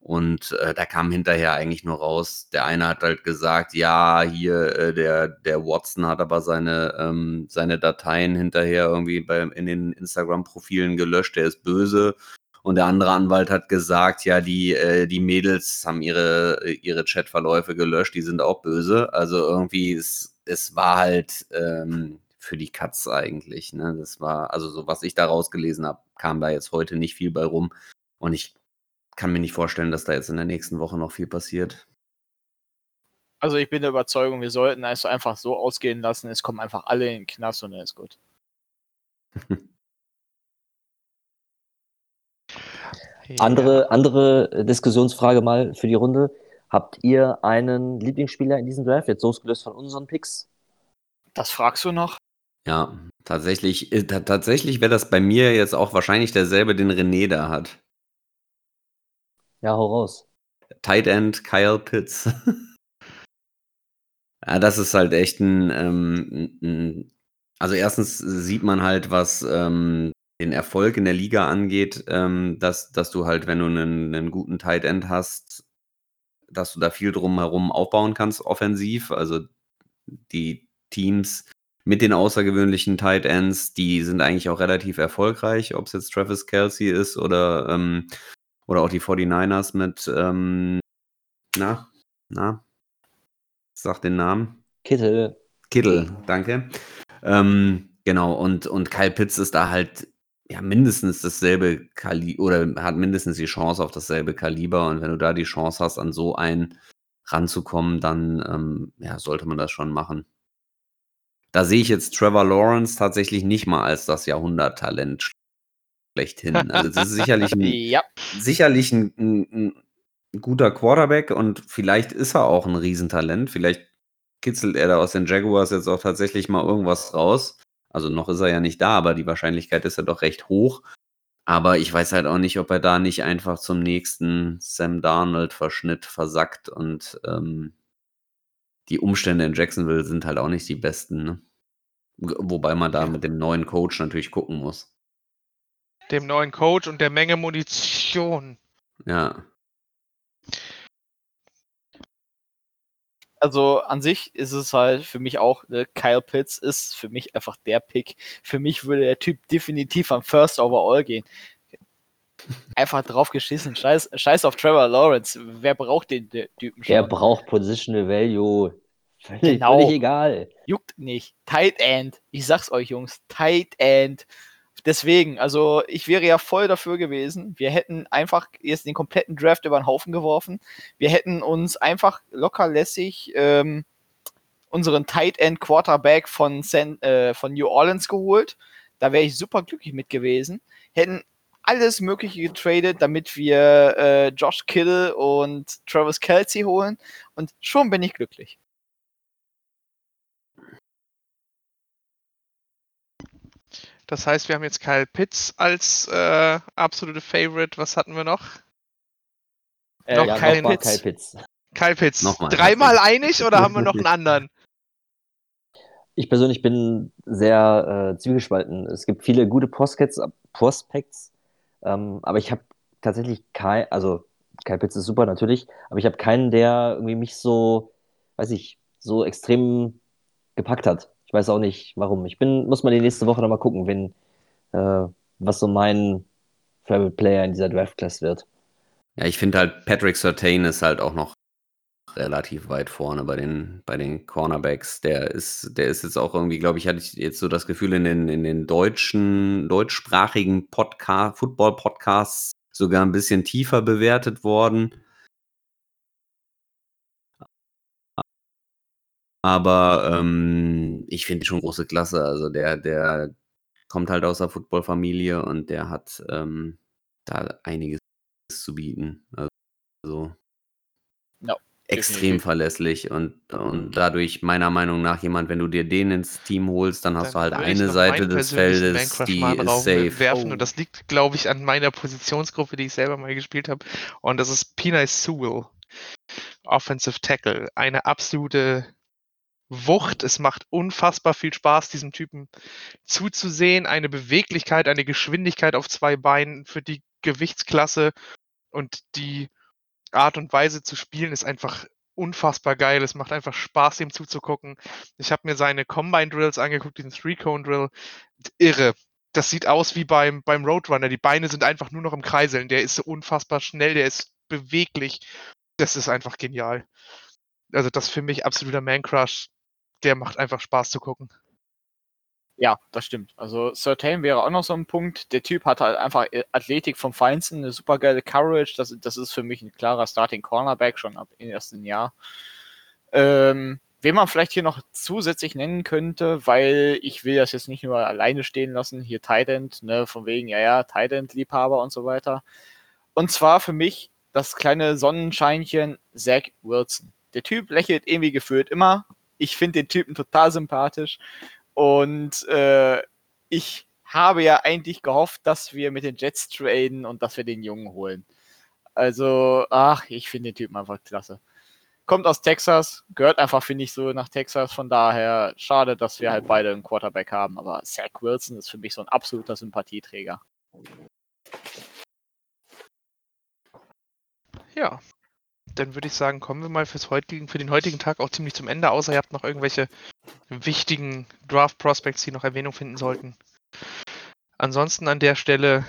Und äh, da kam hinterher eigentlich nur raus, der eine hat halt gesagt, ja, hier, äh, der, der Watson hat aber seine, ähm, seine Dateien hinterher irgendwie bei, in den Instagram-Profilen gelöscht, der ist böse. Und der andere Anwalt hat gesagt, ja, die, äh, die Mädels haben ihre, ihre Chatverläufe gelöscht, die sind auch böse. Also irgendwie, es, es war halt ähm, für die Katz eigentlich. Ne? Das war, also so was ich da rausgelesen habe, kam da jetzt heute nicht viel bei rum. Und ich kann mir nicht vorstellen, dass da jetzt in der nächsten Woche noch viel passiert. Also ich bin der Überzeugung, wir sollten es einfach so ausgehen lassen, es kommen einfach alle in den Knast und dann ist gut. andere, andere Diskussionsfrage mal für die Runde. Habt ihr einen Lieblingsspieler in diesem Draft, jetzt losgelöst von unseren Picks? Das fragst du noch? Ja, tatsächlich, äh, tatsächlich wäre das bei mir jetzt auch wahrscheinlich derselbe, den René da hat. Ja, hau raus. Tight End Kyle Pitts. ja, das ist halt echt ein, ähm, ein, also erstens sieht man halt, was ähm, den Erfolg in der Liga angeht, ähm, dass, dass du halt, wenn du einen, einen guten Tight End hast, dass du da viel drumherum aufbauen kannst, offensiv. Also die Teams mit den außergewöhnlichen Tight Ends, die sind eigentlich auch relativ erfolgreich, ob es jetzt Travis Kelsey ist oder ähm, oder auch die 49ers mit, ähm, na, na, sag den Namen. Kittel. Kittel, danke. Ähm, genau, und, und Kyle Pitts ist da halt ja mindestens dasselbe Kaliber oder hat mindestens die Chance auf dasselbe Kaliber. Und wenn du da die Chance hast, an so einen ranzukommen, dann ähm, ja, sollte man das schon machen. Da sehe ich jetzt Trevor Lawrence tatsächlich nicht mal als das Jahrhunderttalent schlechthin. Also das ist sicherlich ein, ja. sicherlich ein, ein, ein, guter Quarterback und vielleicht ist er auch ein Riesentalent. Vielleicht kitzelt er da aus den Jaguars jetzt auch tatsächlich mal irgendwas raus. Also noch ist er ja nicht da, aber die Wahrscheinlichkeit ist ja doch recht hoch. Aber ich weiß halt auch nicht, ob er da nicht einfach zum nächsten Sam Darnold-Verschnitt versackt und ähm, die Umstände in Jacksonville sind halt auch nicht die besten. Ne? Wobei man da mit dem neuen Coach natürlich gucken muss dem neuen Coach und der Menge Munition. Ja. Also an sich ist es halt für mich auch, ne, Kyle Pitts ist für mich einfach der Pick. Für mich würde der Typ definitiv am First Overall gehen. Einfach drauf geschissen. Scheiß, scheiß auf Trevor Lawrence. Wer braucht den Typen schon? Der braucht Positional Value. Völlig, genau. völlig egal. Juckt nicht. Tight End. Ich sag's euch, Jungs. Tight End deswegen, also ich wäre ja voll dafür gewesen. Wir hätten einfach jetzt den kompletten Draft über den Haufen geworfen. Wir hätten uns einfach lockerlässig ähm, unseren Tight End Quarterback von, San, äh, von New Orleans geholt. Da wäre ich super glücklich mit gewesen. Hätten alles Mögliche getradet, damit wir äh, Josh Kittle und Travis Kelsey holen. Und schon bin ich glücklich. Das heißt, wir haben jetzt Kyle Pitts als äh, absolute Favorite. Was hatten wir noch? Äh, noch ja, Kyle, Pitts. Kyle Pitts. Kyle Pitts. Nochmal. Dreimal einig oder haben wir noch einen anderen? ich persönlich bin sehr äh, zwiegespalten. Es gibt viele gute Prospects, Prospects ähm, aber ich habe tatsächlich kein, also Kyle Pitts ist super natürlich, aber ich habe keinen, der irgendwie mich so, weiß ich, so extrem gepackt hat. Ich weiß auch nicht, warum. Ich bin, muss mal die nächste Woche nochmal gucken, wenn, äh, was so mein Favorite Player in dieser Draft Class wird. Ja, ich finde halt, Patrick Sertain ist halt auch noch relativ weit vorne bei den, bei den Cornerbacks. Der ist, der ist jetzt auch irgendwie, glaube ich, hatte ich jetzt so das Gefühl, in den, in den deutschen, deutschsprachigen Podcast, Football-Podcasts sogar ein bisschen tiefer bewertet worden. Aber ähm, ich finde schon große Klasse. Also der, der kommt halt aus der Football-Familie und der hat ähm, da einiges zu bieten. Also No, extrem definitiv. verlässlich und, und dadurch meiner Meinung nach jemand, wenn du dir den ins Team holst, dann hast du halt eine Seite des Feldes, die ist safe. werfen Oh. und das liegt, glaube ich, an meiner Positionsgruppe, die ich selber mal gespielt habe. Und das ist Pina Sewell, Offensive Tackle. Eine absolute Wucht. Es macht unfassbar viel Spaß, diesem Typen zuzusehen. Eine Beweglichkeit, eine Geschwindigkeit auf zwei Beinen für die Gewichtsklasse und die Art und Weise zu spielen ist einfach unfassbar geil. Es macht einfach Spaß, ihm zuzugucken. Ich habe mir seine Combine Drills angeguckt, diesen Three-Cone Drill. Irre. Das sieht aus wie beim, beim Roadrunner. Die Beine sind einfach nur noch im Kreiseln. Der ist so unfassbar schnell, der ist beweglich. Das ist einfach genial. Also das ist für mich absoluter Man-Crush. Der macht einfach Spaß zu gucken. Ja, das stimmt. Also Certain wäre auch noch so ein Punkt. Der Typ hat halt einfach Athletik vom Feinsten, eine super geile Courage. Das, das ist für mich ein klarer Starting Cornerback schon ab dem ersten Jahr. Ähm, wen man vielleicht hier noch zusätzlich nennen könnte, weil ich will das jetzt nicht nur alleine stehen lassen, hier Tident, ne, von wegen, ja, ja, Tident-Liebhaber und so weiter. Und zwar für mich das kleine Sonnenscheinchen Zach Wilson. Der Typ lächelt irgendwie gefühlt immer. Ich finde den Typen total sympathisch. Und äh, ich habe ja eigentlich gehofft, dass wir mit den Jets traden und dass wir den Jungen holen. Also, ach, ich finde den Typen einfach klasse. Kommt aus Texas, gehört einfach, finde ich, so nach Texas. Von daher schade, dass wir halt beide einen Quarterback haben. Aber Zach Wilson ist für mich so ein absoluter Sympathieträger. Ja. Dann würde ich sagen, kommen wir mal fürs heutigen, für den heutigen Tag auch ziemlich zum Ende, außer ihr habt noch irgendwelche wichtigen Draft Prospects, die noch Erwähnung finden sollten. Ansonsten an der Stelle,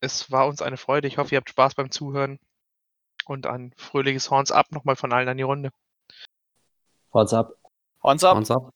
es war uns eine Freude. Ich hoffe, ihr habt Spaß beim Zuhören. Und ein fröhliches Horns ab nochmal von allen an die Runde. Horns ab. Horns ab. Horns ab.